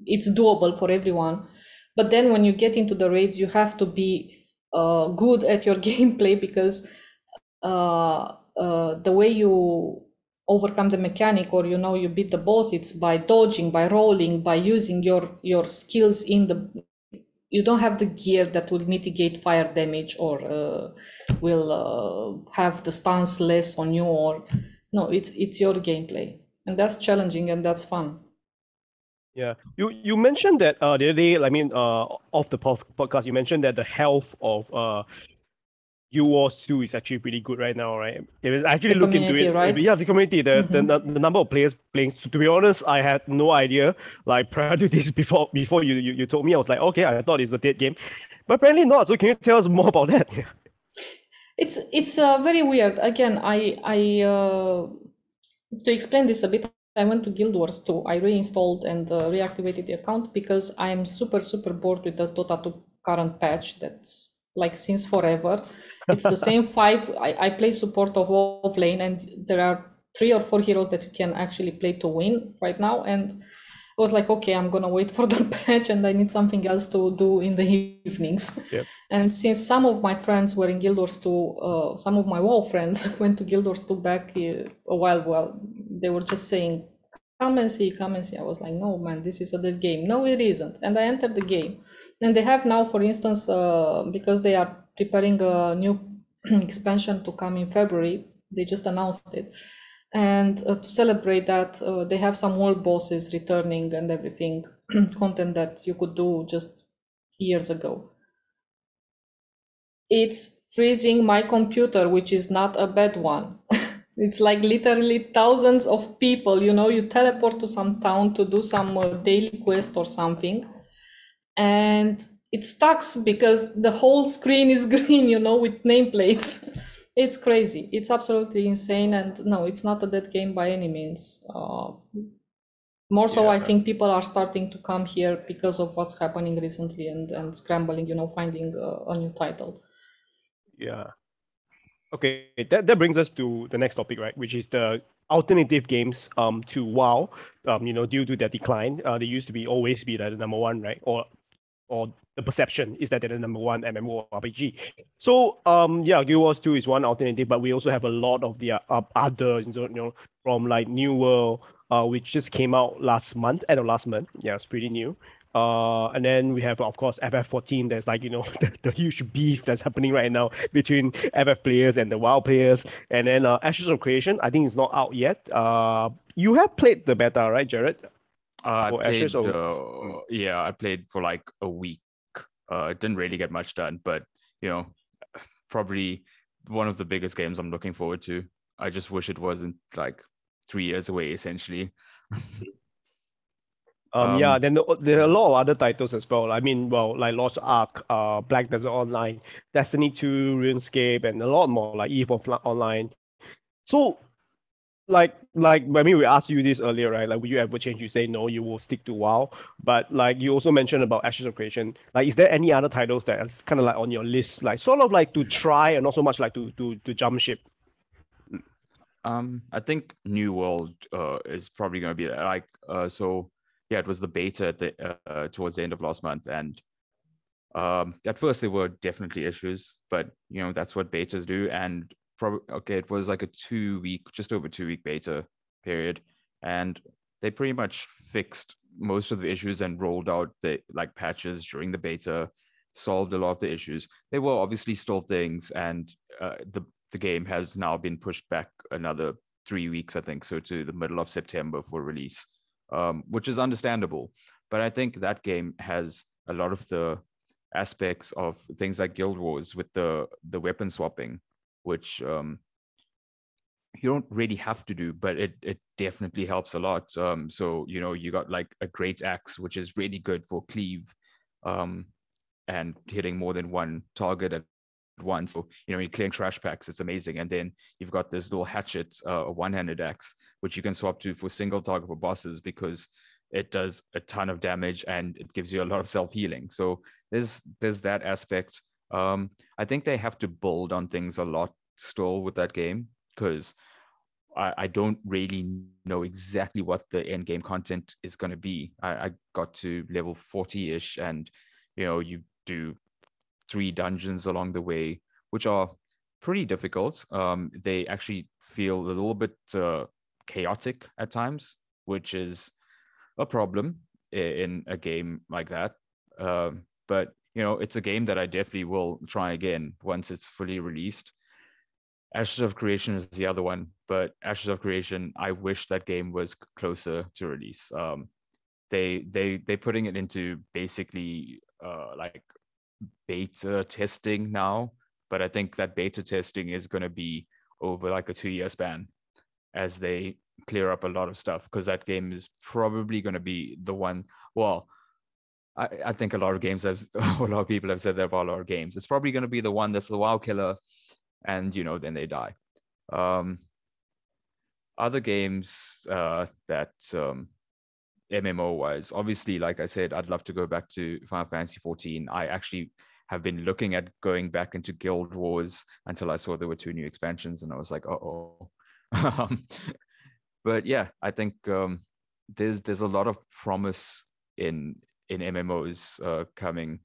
it's doable for everyone. But then when you get into the raids you have to be uh, good at your gameplay because uh, uh, the way you overcome the mechanic or you know you beat the boss it's by dodging by rolling by using your your skills in the you don't have the gear that will mitigate fire damage or uh, will uh, have the stance less on you or no it's it's your gameplay. And that's challenging and that's fun. Yeah, you you mentioned that uh, the other day, I mean, uh, off the podcast, you mentioned that the health of uh, Guild Wars 2 is actually pretty good right now, right? It was actually The look into it. right? Yeah, the community, the, the, Mhm. the number of players playing. So To be honest, I had no idea. Like prior to this, before before you, you you told me, I was like, okay, I thought it's a dead game, but apparently not. So can you tell us more about that? It's it's uh, very weird. Again, I I uh, to explain this a bit. I went to Guild Wars 2. I reinstalled and uh, reactivated the account because I am super super bored with the Dota 2 current patch. That's like since forever. It's the same five. I, I play support of Wolf Lane, and there are three or four heroes that you can actually play to win right now. And I was like, okay, I'm gonna wait for the patch, and I need something else to do in the evenings. Yep. And since some of my friends were in Guild Wars 2, uh, some of my WoW friends went to Guild Wars 2 back uh, a while. Well, they were just saying, "Come and see, come and see." I was like, "No, man, this is a dead game." No, it isn't. And I entered the game, and they have now, for instance, uh, because they are preparing a new expansion to come in February. They just announced it, and uh, to celebrate that, uh, they have some world bosses returning and everything, content that you could do just years ago it's freezing my computer, which is not a bad one. it's like literally thousands of people, you know, you teleport to some town to do some uh, daily quest or something, and it sucks because the whole screen is green, you know, with nameplates. it's crazy. It's absolutely insane, and no, it's not a dead game by any means. Uh, more so, I think people are starting to come here because of what's happening recently and, and scrambling, you know, finding uh, a new title. Yeah. Okay, that, that brings us to the next topic, right? Which is the alternative games um to WoW. Um, you know, due to their decline, uh, they used to be always be the number one, right? Or or the perception is that they're the number one MMORPG. So um yeah, Guild Wars 2 is one alternative, but we also have a lot of the uh, other, you know, from like New World, uh, which just came out last month, end of last month. Yeah, it's pretty new. Uh, and then we have, of course, FF14. There's like, you know, the, the huge beef that's happening right now between FF players and the WoW players. And then uh, Ashes of Creation, I think it's not out yet. Uh, you have played the beta, right, Jared? Uh, I played, Ashes or- uh, yeah, I played for like a week. Uh, it didn't really get much done, but you know, probably one of the biggest games I'm looking forward to. I just wish it wasn't like three years away, essentially. Um, yeah, Um, then the- there are a lot of other titles as well. I mean, well, like Lost Ark, uh, Black Desert Online, Destiny 2, RuneScape, and a lot more like Eve of Online. So, like like I mean we asked you this earlier, right? Like will you ever change? You say no, you will stick to WoW. But like you also mentioned about Ashes of Creation. Like is there any other titles that is kind of like on your list, like sort of like to try and not so much like to to to jump ship? Um, I think New World uh is probably going to be. Like uh, so yeah, it was the beta at the uh, towards the end of last month, and um, at first there were definitely issues, but you know that's what betas do, and probably okay, it was like a two week, just over two week beta period, and they pretty much fixed most of the issues and rolled out the like patches during the beta, solved a lot of the issues. There were obviously still things, and uh, the the game has now been pushed back another three weeks, I think, so to the middle of September for release, um, which is understandable. But I think that game has a lot of the aspects of things like Guild Wars with the the weapon swapping, which um, you don't really have to do, but it it definitely helps a lot. Um, so you know you got like a great axe, which is really good for cleave, um, and hitting more than one target at once. So you know you're clearing trash packs, it's amazing. And then you've got this little hatchet, uh, a one-handed axe, which you can swap to for single target for bosses because it does a ton of damage and it gives you a lot of self healing. So there's there's that aspect. Um, I think they have to build on things a lot still with that game because I, I don't really know exactly what the end game content is going to be. I, I got to level 40 ish, and you know you do three dungeons along the way, which are pretty difficult. Um, they actually feel a little bit uh, chaotic at times, which is a problem in a game like that. Um, but you know, it's a game that I definitely will try again once it's fully released. Ashes of Creation is the other one, but Ashes of Creation, I wish that game was closer to release. Um, they they they putting it into basically uh, like beta testing now, but I think that beta testing is going to be over like a two year span as they clear up a lot of stuff because that game is probably going to be the one. Well, I, I think a lot of games have a lot of people have said that about a lot of games. It's probably going to be the one that's the WoW killer, and you know then they die. Um, other games uh, that um, MMO wise, obviously, like I said, I'd love to go back to Final Fantasy 14. I actually have been looking at going back into Guild Wars until I saw there were two new expansions, and I was like, oh. but yeah, I think um, there's there's a lot of promise in in MMOs uh, coming.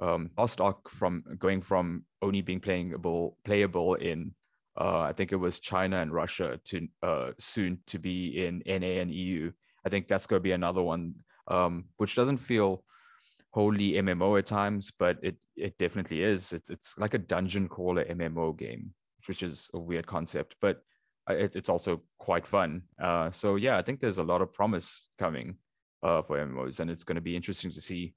Um, Lost Ark from going from only being playable playable in uh, I think it was China and Russia to uh, soon to be in NA and EU. I think that's going to be another one, um, which doesn't feel wholly MMO at times, but it it definitely is. It's it's like a dungeon crawler MMO game, which is a weird concept, but it, it's also quite fun. Uh, so yeah, I think there's a lot of promise coming uh, for MMOs, and it's going to be interesting to see.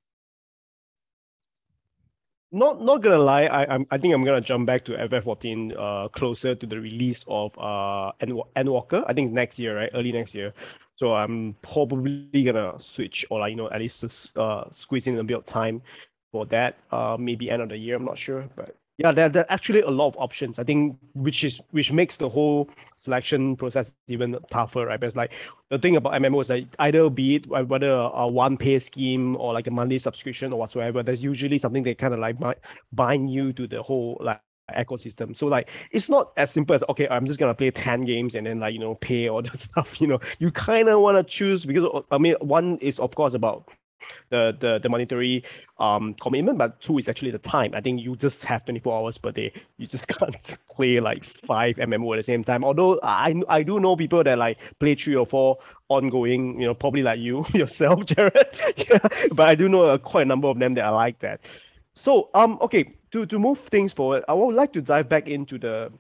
Not not gonna lie, I I'm, I think I'm gonna jump back to FF14 uh, closer to the release of uh Endwalker. I think it's next year, right? Early next year. So I'm probably gonna switch or like you know at least uh squeeze in a bit of time for that. Uh, maybe end of the year. I'm not sure, but yeah, there, there are actually a lot of options. I think which is which makes the whole selection process even tougher, right? Because like the thing about MMO is that either be it uh, whether a one pay scheme or like a monthly subscription or whatsoever, there's usually something that kind of like bind you to the whole like ecosystem. So like it's not as simple as okay, I'm just gonna play 10 games and then like you know pay all that stuff. You know, you kind of want to choose because uh, I mean one is of course about the the, the monetary um commitment, but two is actually the time. I think you just have 24 hours per day. You just can't play like five MMO at the same time. Although I I do know people that like play three or four ongoing, you know, probably like you yourself, Jared. yeah, but I do know a, quite a number of them that are like that. So um okay, to to move things forward, I would like to dive back into the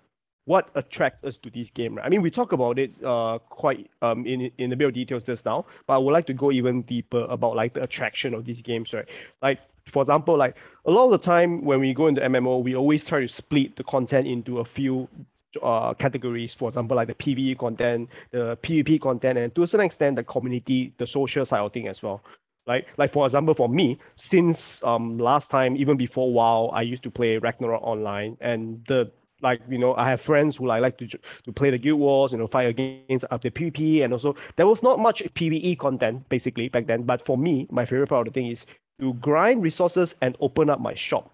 what attracts us to this game, right? I mean, we talk about it uh, quite um, in, in a bit of details just now, but I would like to go even deeper about like the attraction of these games, right? Like, for example, like a lot of the time when we go into MMO, we always try to split the content into a few uh, categories. For example, like the PvE content, the PvP content, and to a certain extent, the community, the social side of thing as well. Like, like for example, for me, since um last time, even before WoW, I used to play Ragnarok online, and the like you know I have friends who like like to to play the guild wars, you know, fight against up the PvP, and also there was not much PvE content basically back then. But for me, my favorite part of the thing is to grind resources and open up my shop.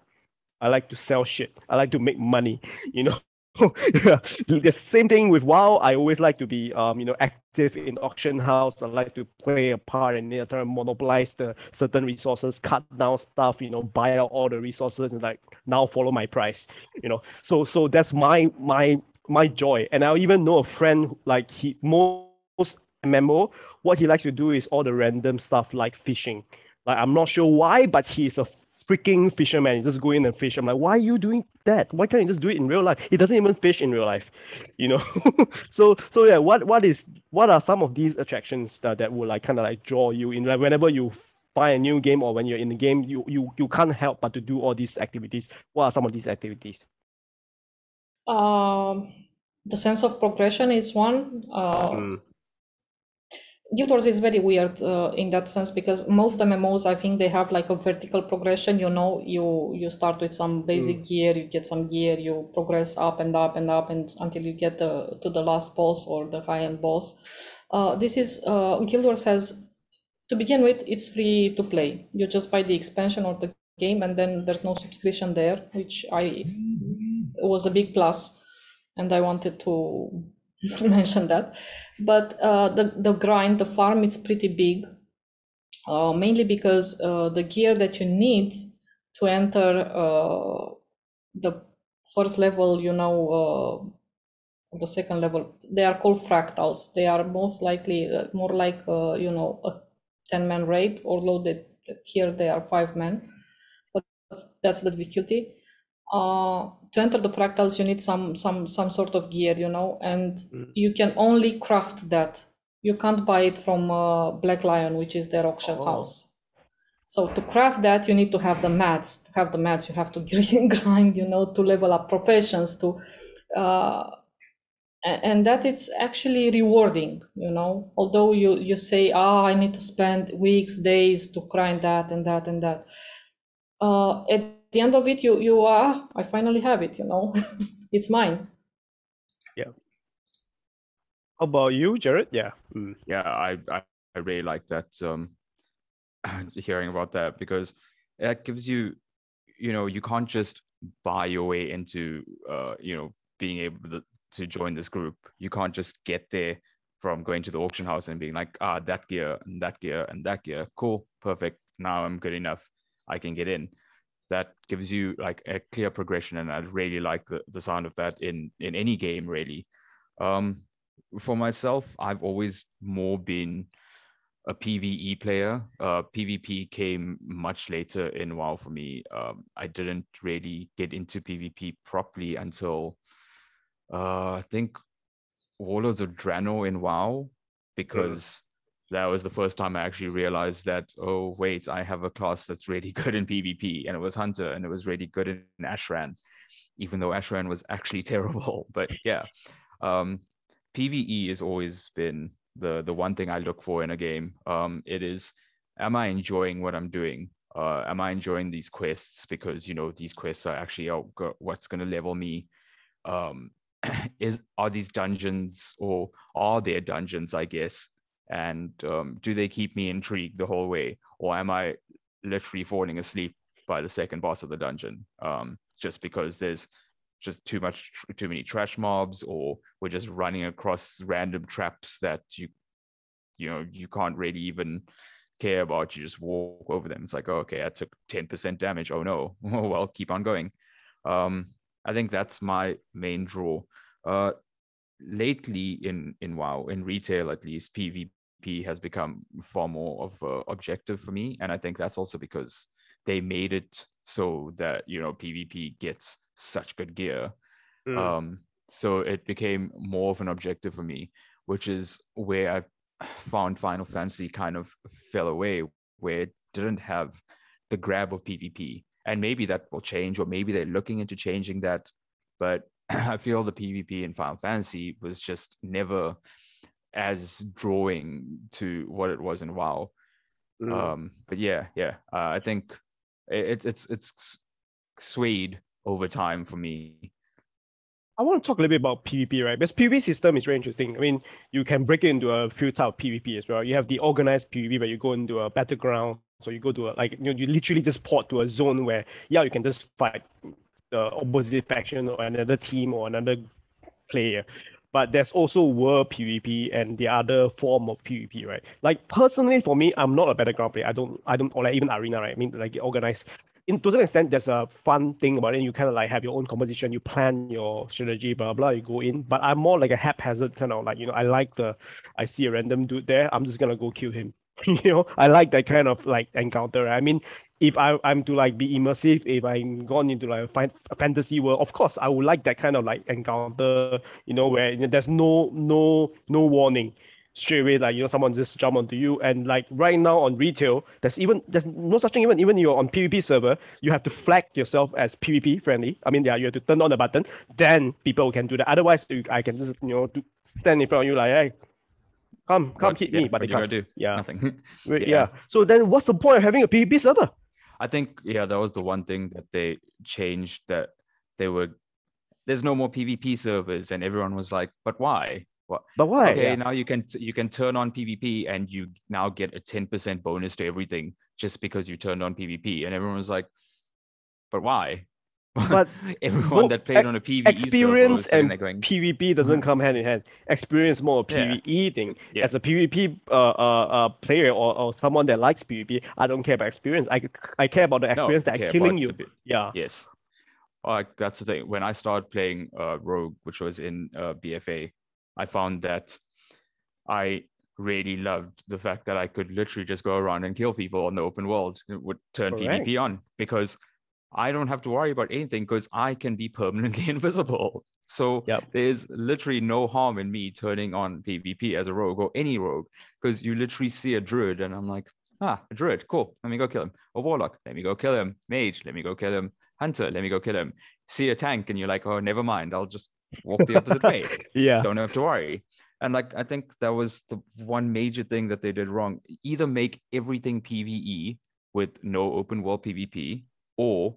I like to sell shit. I like to make money. You know, the same thing with WoW. I always like to be, um, you know, active in auction house. I like to play a part and you know, monopolize the certain resources, cut down stuff, you know, buy out all the resources, and like now follow my price. You know, so so that's my my my joy. And I even know a friend like he most MMO. What he likes to do is all the random stuff like fishing. Like I'm not sure why, but he's a freaking fisherman. He just go in and fish. I'm like, why are you doing that? Why can't you just do it in real life? He doesn't even fish in real life, you know. so so yeah, what what is what are some of these attractions that, that will like kind of like draw you in like whenever you find a new game or when you're in the game, you you you can't help but to do all these activities. What are some of these activities? Um, the sense of progression is one. Uh, mm. Guild Wars is very weird uh, in that sense because most MMOs, I think they have like a vertical progression. You know, you you start with some basic mm. gear, you get some gear, you progress up and up and up, and until you get the, to the last boss or the high end boss. Uh, this is uh, Guild Wars has to begin with. It's free to play. You just buy the expansion or the game, and then there's no subscription there, which I was a big plus, and I wanted to mention that. But uh, the, the grind, the farm is pretty big, uh, mainly because uh, the gear that you need to enter uh, the first level, you know, uh, the second level, they are called fractals. They are most likely uh, more like, you know, a 10 man raid, although they, here they are five men. But that's the difficulty to enter the fractals you need some some some sort of gear you know and mm. you can only craft that you can't buy it from uh, black lion which is their auction oh. house so to craft that you need to have the mats to have the mats you have to grind you know to level up professions to uh, and that it's actually rewarding you know although you you say ah oh, i need to spend weeks days to grind that and that and that uh, at the end of it, you you are. I finally have it. You know, it's mine. Yeah. How about you, Jared? Yeah. Mm. Yeah, I, I I really like that. Um, hearing about that because that gives you, you know, you can't just buy your way into, uh, you know, being able to, to join this group. You can't just get there from going to the auction house and being like, ah, that gear and that gear and that gear. Cool, perfect. Now I'm good enough. I can get in that gives you like a clear progression and i really like the, the sound of that in in any game really. Um, for myself i've always more been a pve player. Uh, pvp came much later in wow for me. Um, i didn't really get into pvp properly until uh, i think all of the Draenor in wow because that was the first time I actually realized that, oh, wait, I have a class that's really good in PvP. And it was Hunter and it was really good in Ashran, even though Ashran was actually terrible. But yeah, um, PvE has always been the, the one thing I look for in a game. Um, it is, am I enjoying what I'm doing? Uh, am I enjoying these quests? Because, you know, these quests are actually what's going to level me. Um, is are these dungeons or are there dungeons, I guess, and um, do they keep me intrigued the whole way? Or am i literally falling asleep by the second boss of the dungeon um, just because there's just too much too many trash mobs or we're just running across random traps that you you know you can't really even care about. You just walk over them. It's like oh, okay i took 10% damage. Oh no. Well keep on going. Um, i think that's my main draw. Uh, lately in in wow in retail at least pvp has become far more of a objective for me, and I think that's also because they made it so that you know PvP gets such good gear. Mm. Um, so it became more of an objective for me, which is where I found Final Fantasy kind of fell away, where it didn't have the grab of PvP. And maybe that will change, or maybe they're looking into changing that. But I feel the PvP in Final Fantasy was just never as drawing to what it was in WoW. Mm. Um, but yeah, yeah, uh, I think it's it's it's swayed over time for me. I want to talk a little bit about PvP, right? Because PvP system is very interesting. I mean, you can break it into a few type of PvP as well. You have the organized PvP where you go into a battleground. So you go to a, like you, know, you literally just port to a zone where yeah you can just fight the opposite faction or another team or another player. But there's also world PvP and the other form of PvP, right? Like personally for me, I'm not a battleground player. I don't I don't or like even arena, right? I mean like organized in to some extent, there's a fun thing about it. You kind of like have your own composition, you plan your strategy, blah blah. You go in, but I'm more like a haphazard kind of like you know. I like the, I see a random dude there, I'm just gonna go kill him. you know, I like that kind of like encounter. I mean, if I I'm to like be immersive, if I'm gone into like a, a fantasy world, of course I would like that kind of like encounter. You know, where you know, there's no no no warning straight away like you know someone just jump onto you and like right now on retail there's even there's no such thing even even you're on pvp server you have to flag yourself as pvp friendly i mean yeah you have to turn on the button then people can do that otherwise i can just you know stand in front of you like hey come come What- hit yeah, me but they what you gotta can't do? yeah Nothing. Wait, yeah. so then what's the point of having a pvp server I think yeah, that was the one thing that they changed that they were there's no more PvP servers and everyone was like, but why? What? But why? Okay, Yeah. now you can you can turn on PvP and you now get a 10% bonus to everything just because you turned on PvP and everyone was like, but why? But everyone that played on a PvE server experience sitting and going, PvP doesn't come hand in hand. Experience more a Yeah. PvE thing. As a PvP uh, uh, uh, player or, or someone that likes PvP, I don't care about experience. I, I care about the experience I that are killing you. Yeah. Yes. Like that's the thing. When I started playing uh, Rogue, which was in uh, BFA, I found that I really loved the fact that I could literally just go around and kill people on the open world. It would turn Correct. PvP on because I don't have to worry about anything because I can be permanently invisible. So there's literally no harm in me turning on PvP as a rogue or any rogue because you literally see a druid and I'm like, ah, a druid, cool. Let me go kill him. A warlock, let me go kill him. Mage, let me go kill him. Hunter, let me go kill him. See a tank and you're like, oh, never mind. I'll just walk the opposite way. Yeah. Don't have to worry. And like I think that was the one major thing that they did wrong. Either make everything PvE with no open world PvP, or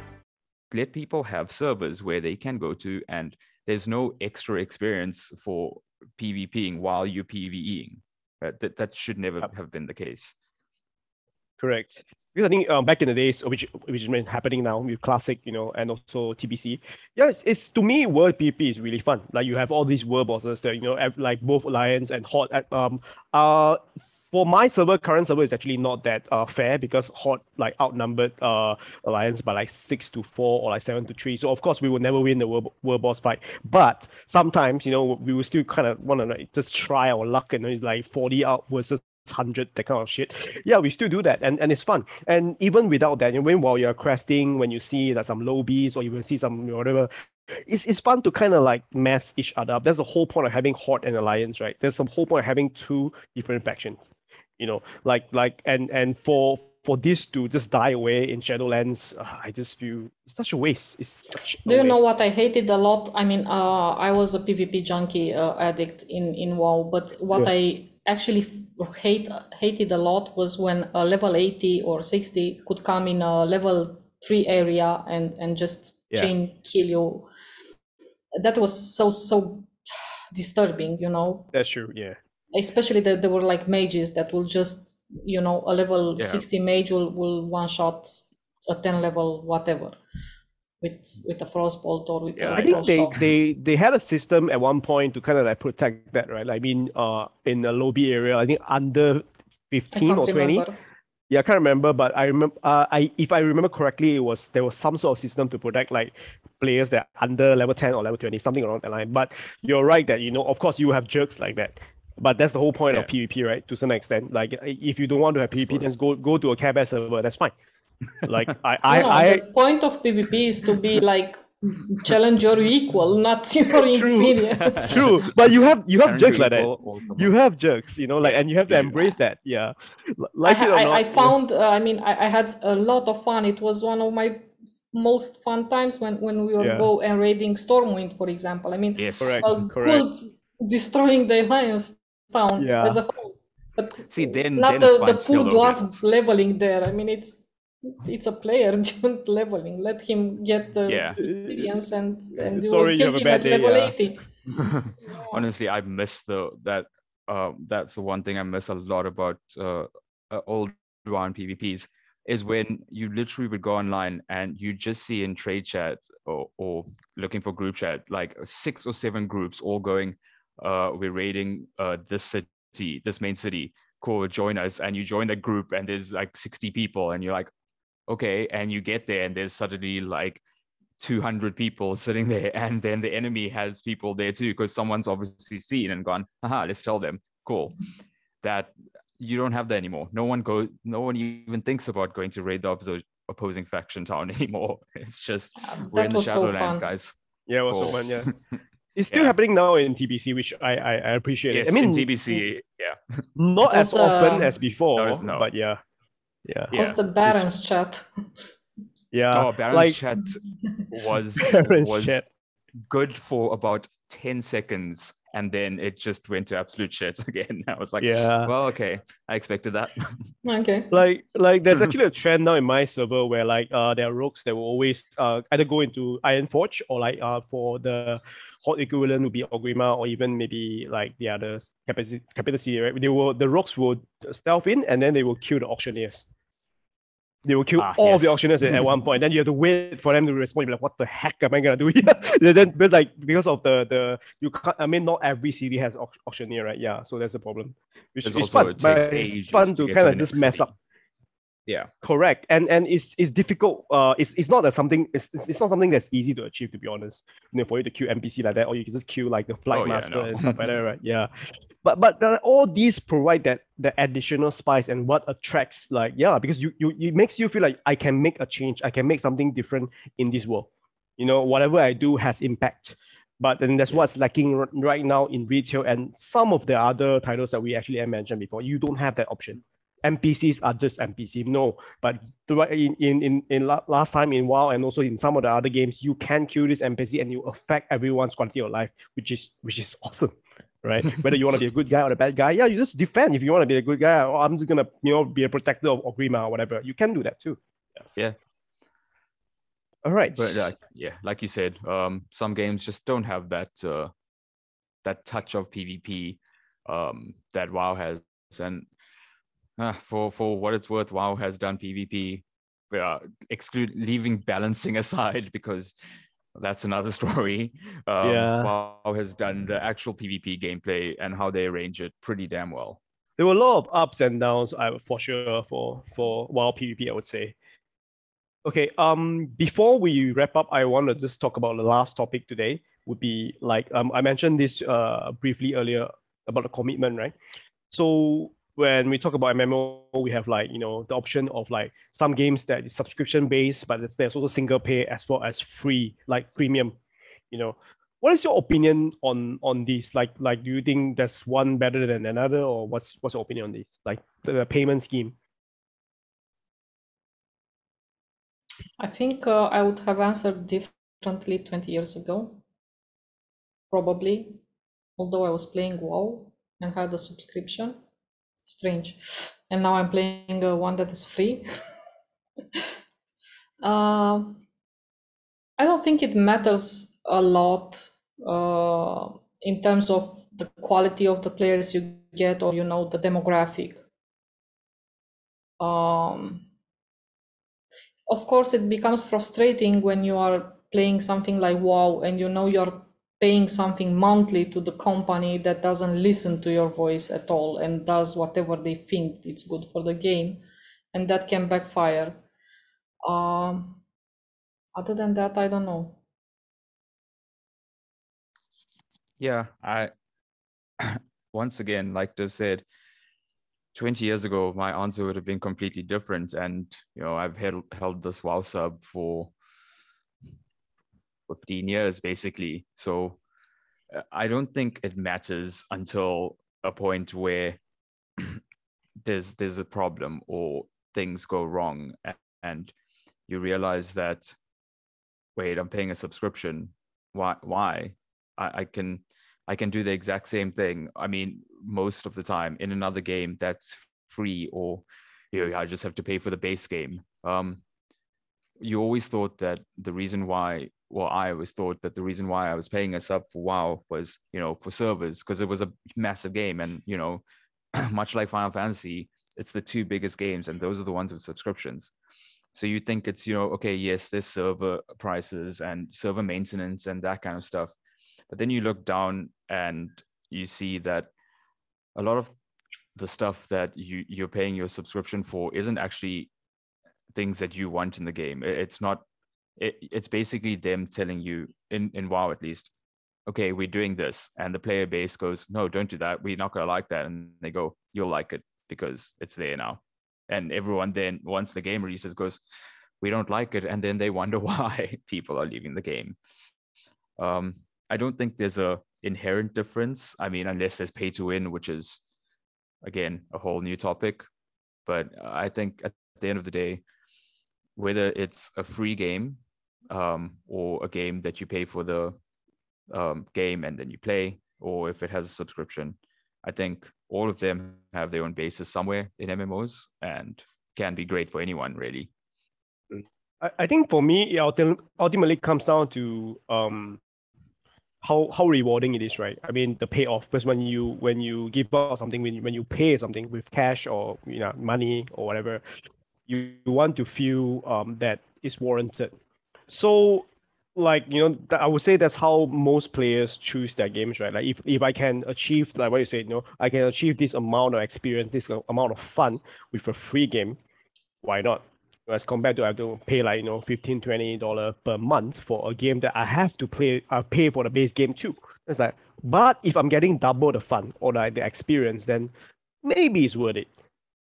Let people have servers where they can go to and there's no extra experience for PvPing while you're PvEing. Uh, that that should never have been the case. Correct. Because I think um, back in the days, which which is happening now with classic, you know, and also TBC. Yes, it's to me world PvP is really fun. Like you have all these world bosses that you know, like both Alliance and Horde. Um, uh, for my server, current server is actually not that uh fair because Horde like outnumbered uh Alliance by like six to four or like seven to three. So of course we will never win the world, world boss fight. But sometimes you know we will still kind of want to like, just try our luck and it's like forty out versus 100 that kind of shit. Yeah we still do that and, and it's fun. And even without that you know, while you're cresting when you see that some lobbies or you will see some whatever it's, it's fun to kind of like mess each other up. That's the whole point of having horde and alliance right? There's the whole point of having two different factions you know like like and and for for this to just die away in shadowlands uh, i just feel it's such a waste it's such a Do you know what I hated a lot? I mean, uh, I was a PvP junkie uh, addict in in WoW, but what Yeah. I actually hate hated a lot was when a level 80 or 60 could come in a level 3 area and and just Yeah. chain kill you. That was so so disturbing, you know. that's true yeah Especially that there were like mages that will just, you know, a level Yeah. 60 mage will, will one shot a 10 level whatever with with a frostbolt or with yeah, a I think they, shock. they they had a system at one point to kind of like protect that, right? I mean, uh, in the lobby area, I think under fifteen or twenty. remember. Yeah, I can't remember, but I remember. Uh, I if I remember correctly, it was there was some sort of system to protect like players that are under level ten or level twenty, something along that line. But you're right that you know, of course, you have jerks like that. But that's the whole point of PvP, right? To some extent, like if you don't want to have PvP, then go go to a care bear server. That's fine. Like I I, No, I the point of PvP is to be like challenge your equal, not your inferior. True, but you have you have jerks like that. equal, You have jerks, you know, like, and you have to embrace that. Yeah, like I, it or I, not. I yeah. found, uh, I mean, I, I had a lot of fun. It was one of my most fun times when, when we were Yeah. go and raiding Stormwind, for example. I mean, Yes. Correct, uh, correct. good destroying the Alliance town Yeah. as a whole. But See, then not then the, the poor dwarf Ogres. leveling there. I mean, it's it's a player just leveling. Let him get the Yeah. experience and, and you Sorry, will you kill have a him bad at day, level yeah. 80. Honestly, I miss the that. Uh, that's the one thing I miss a lot about uh, uh, old one PvPs is when you literally would go online and you just see in trade chat or, or looking for group chat like six or seven groups all going, uh, we're raiding uh, this city, this main city. Cool, join us, and you join the group, and there's like 60 people, and you're like, okay, and you get there, and there's suddenly like 200 people sitting there. And then the enemy has people there too because someone's obviously seen and gone haha let's tell them. Cool. That you don't have that anymore. No one go no one even thinks about going to raid the opposite opposing faction town anymore. It's just we're in the was so shadowlands guys. Yeah, it was so fun. Yeah, it's still Yeah. happening now in TBC, which I I, I appreciate. yes it. I mean, in tbc yeah not How's as often as before, No, it's not. but yeah, yeah, Yeah. The Barrens chat? yeah. oh barrens like chat was Barrens was chat. good for about 10 seconds and then it just went to absolute shit again i was like Yeah. well okay i expected that Okay. like like there's actually a trend now in my server where like uh there are rogues that will always uh either go into Ironforge or like uh for the hot equivalent would be Orgrimmar or even maybe like the others capacity capacity right? They will the rogues will stealth in and then they will kill the auctioneers. They will kill Ah, all of the auctioneers at, at one point. Then you have to wait for them to respond. You're like what the heck am I gonna do here? Then then- but like because of the the you can't I mean not every city has auctioneer right? Yeah so that's a problem. Which There's is fun but it's fun to to kind of just mess city. up yeah Correct, and and it's it's difficult. Uh, it's it's not that something. It's, it's not something that's easy to achieve. To be honest, you know, for you to queue NPC like that, or you can just queue like the flight Oh, yeah, master no. and stuff like that, right? Yeah, but but uh, all these provide that the additional spice and what attracts like yeah, because you you it makes you feel like I can make a change. I can make something different in this world. You know, whatever I do has impact. But then that's what's lacking r- right now in retail and some of the other titles that we actually mentioned before. You don't have that option. NPCs are just NPC. No, but in in in, in last time in WoW and also in some of the other games, you can kill this NPC and you affect everyone's quality of life, which is which is awesome, right? Whether you want to be a good guy or a bad guy, yeah, you just defend. If you want to be a good guy, or I'm just gonna you know be a protector of Orgrimmar or whatever, you can do that too. yeah All right. but uh, yeah like you said um some games just don't have that uh that touch of pvp um that wow has and uh, for for what it's worth wow has done pvp uh, exclude leaving balancing aside because that's another story um, Yeah. wow has done the actual pvp gameplay and how they arrange it pretty damn well there were a lot of ups and downs I, for sure for for WoW PvP, I would say. Okay, um, before we wrap up, I want to just talk about the last topic today. Would be like um, I mentioned this uh briefly earlier about the commitment, right? So when we talk about MMO, we have like you know the option of like some games that is subscription based, but there's also single pay as well as free, like premium. You know, what is your opinion on on this? Like like do you think there's one better than another, or what's what's your opinion on this? Like the, the payment scheme. I think uh, I would have answered differently 20 years ago. Probably, although I was playing WoW and had a subscription. Strange. And now I'm playing uh, one that is free. Um I don't think it matters a lot uh, in terms of the quality of the players you get or, you know, the demographic. Um, of course, it becomes frustrating when you are playing something like WoW and you know you're paying something monthly to the company that doesn't listen to your voice at all and does whatever they think it's good for the game, and that can backfire. Um, other than that, I don't know. yeah i once again like Dev said 20 years ago my answer would have been completely different and you know i've held held this wow sub for 15 years basically. So uh, I don't think it matters until a point where there's there's a problem or things go wrong and you realize that wait i'm paying a subscription. Why why? I, I can i can do the exact same thing. I mean most of the time in another game that's free or you know i just have to pay for the base game. Um you always thought that the reason why well i always thought that the reason why i was paying a sub for wow was you know for servers because it was a massive game. And you know much like final fantasy it's the two biggest games and those are the ones with subscriptions. So you think it's you know okay yes there's server prices and server maintenance and that kind of stuff. But then you look down and you see that a lot of the stuff that you you're paying your subscription for isn't actually things that you want in the game. It's not it, it's basically them telling you in in wow at least okay we're doing this and the player base goes no don't do that. We're not to like that and they go you'll like it because it's there now. And everyone then once the game releases goes we don't like it and then they wonder why people are leaving the game. Um, i don't think there's a inherent difference. I mean unless there's pay to win which is again a whole new topic. But i think at the end of the day whether it's a free game um, or a game that you pay for the um, game and then you play or if it has a subscription i think all of them have their own basis somewhere in MMOs and can be great for anyone really. I, think for me, it ultimately comes down to um, how how rewarding it is, right? I mean, the payoff. Because when you when you give out something, when you, when you pay something with cash or you know money or whatever, you, want to feel um, that it's warranted. So like you know i would say that's how most players choose their games right? Like if, if i can achieve like what you said you know i can achieve this amount of experience this amount of fun with a free game why not? As compared to I have to pay like you know 15 20 dollar per month for a game that i have to play i pay for the base game too. It's like but if i'm getting double the fun or like the experience then maybe it's worth it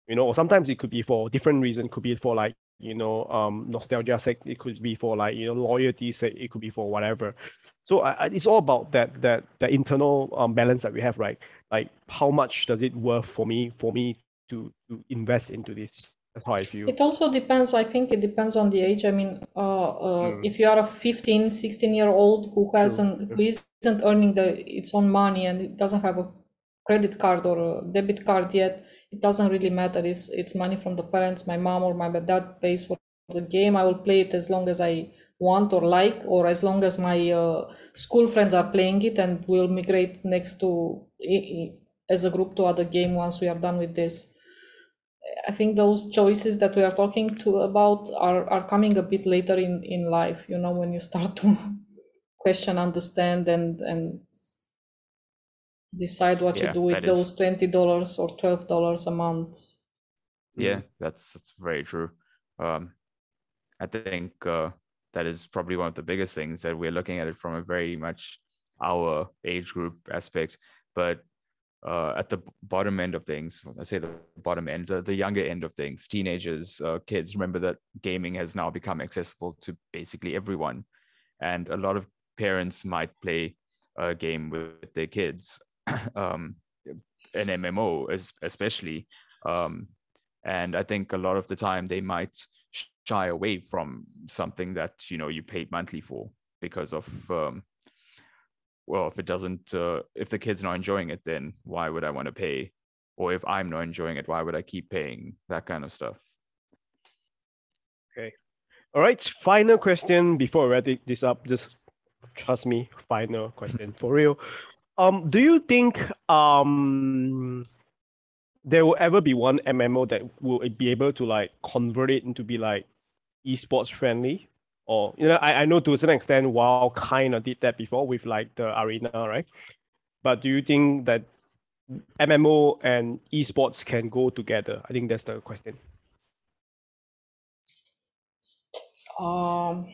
you know or sometimes it could be for different reason. Could be for like you know um nostalgia sake. It could be for like you know loyalty sake. It could be for whatever. So I, it's all about that that that internal um, balance that we have right? Like how much does it worth for me for me to to invest into this? That's how i feel. It also depends. I think it depends on the age. I mean uh, uh mm. if you are a 15 16 year old who hasn't who isn't earning the its own money and it doesn't have a credit card or a debit card yet it doesn't really matter. It's it's money from the parents my mom or my dad pays for the game. I will play it as long as i want or like or as long as my uh, school friends are playing it and we'll migrate next to as a group to other game once we are done with this. I think those choices that we are talking to about are, are coming a bit later in in life you know when you start to question understand and and decide what yeah, you do with those twenty dollars or twelve dollars a month. Yeah, that's that's very true. Um, I think uh, that is probably one of the biggest things that we're looking at it from a very much our age group aspect, but uh, at the bottom end of things, I say the bottom end, the, the younger end of things, teenagers, uh, kids. Remember that gaming has now become accessible to basically everyone, and a lot of parents might play a game with their kids um, an MMO, especially. Um, and I think a lot of the time they might shy away from something that you know you paid monthly for because of um, well, if it doesn't, uh, if the kid's are not enjoying it, then why would I want to pay? Or if I'm not enjoying it, why would I keep paying? That kind of stuff. Okay. All right. Final question before we wrap this up. Just trust me. Final question for real um, do you think um there will ever be one MMO that will be able to like convert it into be like esports friendly? Or you know, I, I know to a certain extent WoW kind of did that before with like the arena, right? But do you think that MMO and esports can go together? I think that's the question. Um,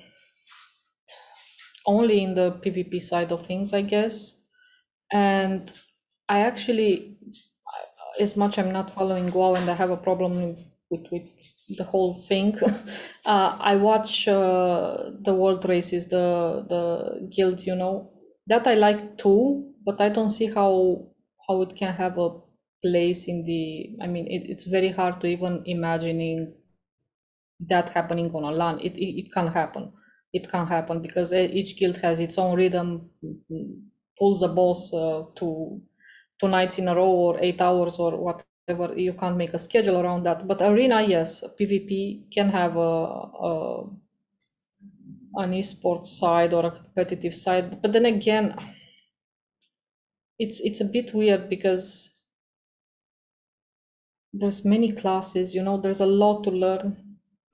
only in the PvP side of things, I guess and I actually, as much I'm not following WoW and I have a problem with with the whole thing. uh, I watch uh, the world races, the the guild, you know, that I like too, but I don't see how how it can have a place in the. I mean, it, it's very hard to even imagining that happening on a LAN. It, it it can happen. It can happen because each guild has its own rhythm, pulls the boss uh, to two nights in a row or eight hours or whatever. you can't make a schedule around that but arena yes pvp can have a, a an esports side or a competitive side but then again it's it's a bit weird because there's many classes you know there's a lot to learn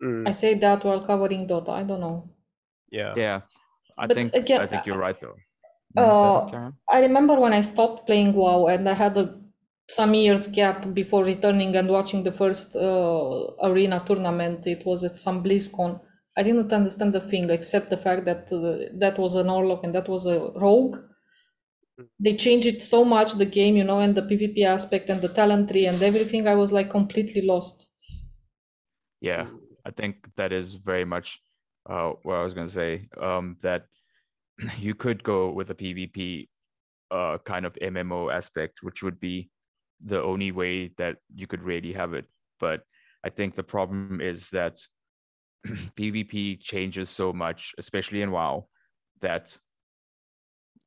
Mm. i say that while covering dota i don't know Yeah. Yeah. I But think again, I think you're right though. Uh, I remember when I stopped playing WoW and I had a some years gap before returning and watching the first uh, arena tournament. It was at some BlizzCon. I didn't understand the thing except the fact that uh, that was an warlock and that was a rogue. They changed it so much the game, you know, and the PvP aspect and the talent tree and everything. I was like completely lost. Yeah, I think that is very much uh, what I was going to say. Um, that you could go with a PvP uh, kind of MMO aspect, which would be the only way that you could really have it. But I think the problem is that PvP changes so much, especially in WoW, that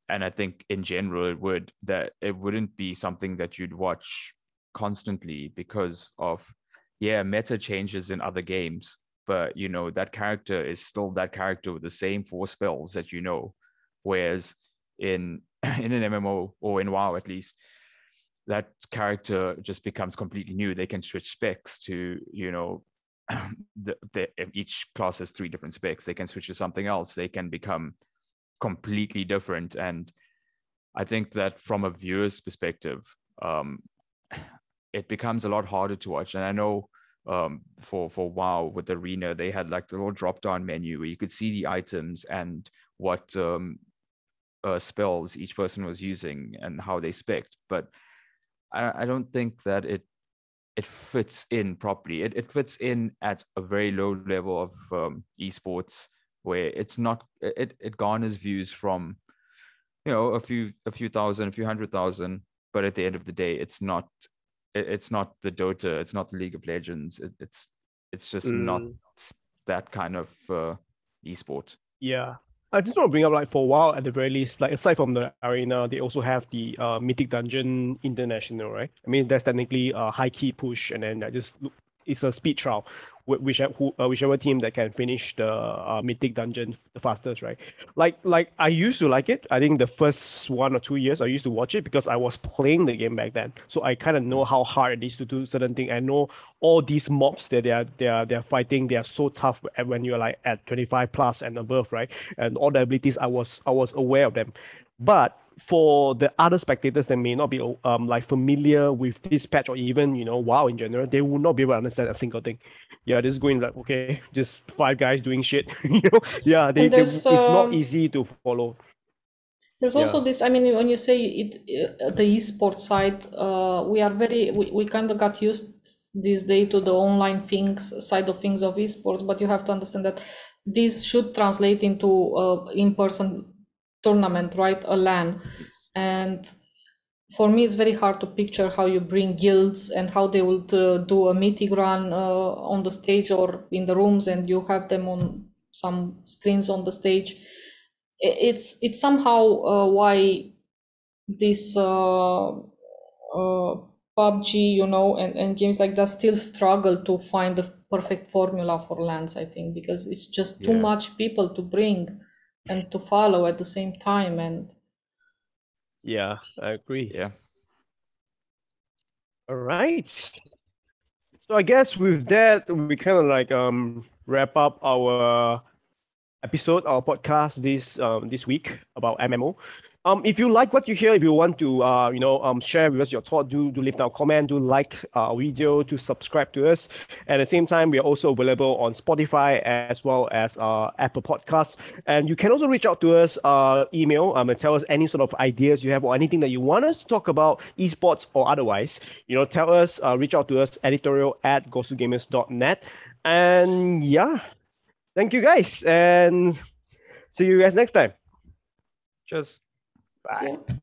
and I think in general it would that it wouldn't be something that you'd watch constantly because of yeah meta changes in other games but you know that character is still that character with the same four spells that you know whereas in in an mmo or in wow at least that character just becomes completely new. They can switch specs to you know the, the each class has three different specs. They can switch to something else. They can become completely different. And i think that from a viewer's perspective um it becomes a lot harder to watch. And i know um, for for WoW with Arena, they had like the little drop down menu where you could see the items and what um, uh, spells each person was using and how they spec'd. But I, I don't think that it it fits in properly. It it fits in at a very low level of um, esports where it's not it it garners views from you know a few a few thousand, a few hundred thousand, but at the end of the day, it's not it's not the Dota, it's not the League of Legends. It, it's it's just mm. not that kind of uh, esport. Yeah, I just want to bring up like for a while at the very least, like aside from the arena, they also have the uh, Mythic Dungeon International, right? I mean that's technically a high key push, and then I just it's a speed trial, whichever who, uh, whichever team that can finish the uh, mythic dungeon the fastest, right? Like like I used to like it. I think the first one or two years I used to watch it because I was playing the game back then, so I kind of know how hard it is to do certain thing. I know all these mobs that they are they are they're fighting. They are so tough when you're like at 25 plus and above, right? And all the abilities I was I was aware of them, but for the other spectators that may not be um like familiar with this patch or even you know WoW in general, they will not be able to understand a single thing. Yeah, this is going like okay, just five guys doing shit. you know, yeah, they, they it's not um, easy to follow. There's also this. I mean, when you say it, uh, the esports side, uh, we are very we, we kind of got used this day to the online things side of things of esports, but you have to understand that this should translate into uh, in-person tournament, right? A LAN. And for me, it's very hard to picture how you bring guilds and how they would uh, do a meeting run uh, on the stage or in the rooms, and you have them on some screens on the stage. It's it's somehow uh, why this uh, uh, PUBG, you know, and, and games like that still struggle to find the perfect formula for LANs. I think because it's just too Yeah. much people to bring and to follow at the same time and Yeah, I agree. Yeah. All right. So I guess with that, we kind of like um wrap up our episode, our podcast this um this week about MMO. Um, if you like what you hear, if you want to, uh, you know, um, share with us your thought, do do leave down comment, do like our video, to subscribe to us. At the same time, we are also available on Spotify as well as uh, Apple Podcasts. And you can also reach out to us, uh, email, um, and tell us any sort of ideas you have or anything that you want us to talk about, esports or otherwise. You know, tell us, uh, reach out to us, editorial at gosugamers.net. And yeah, thank you guys, and see you guys next time. Just Bye.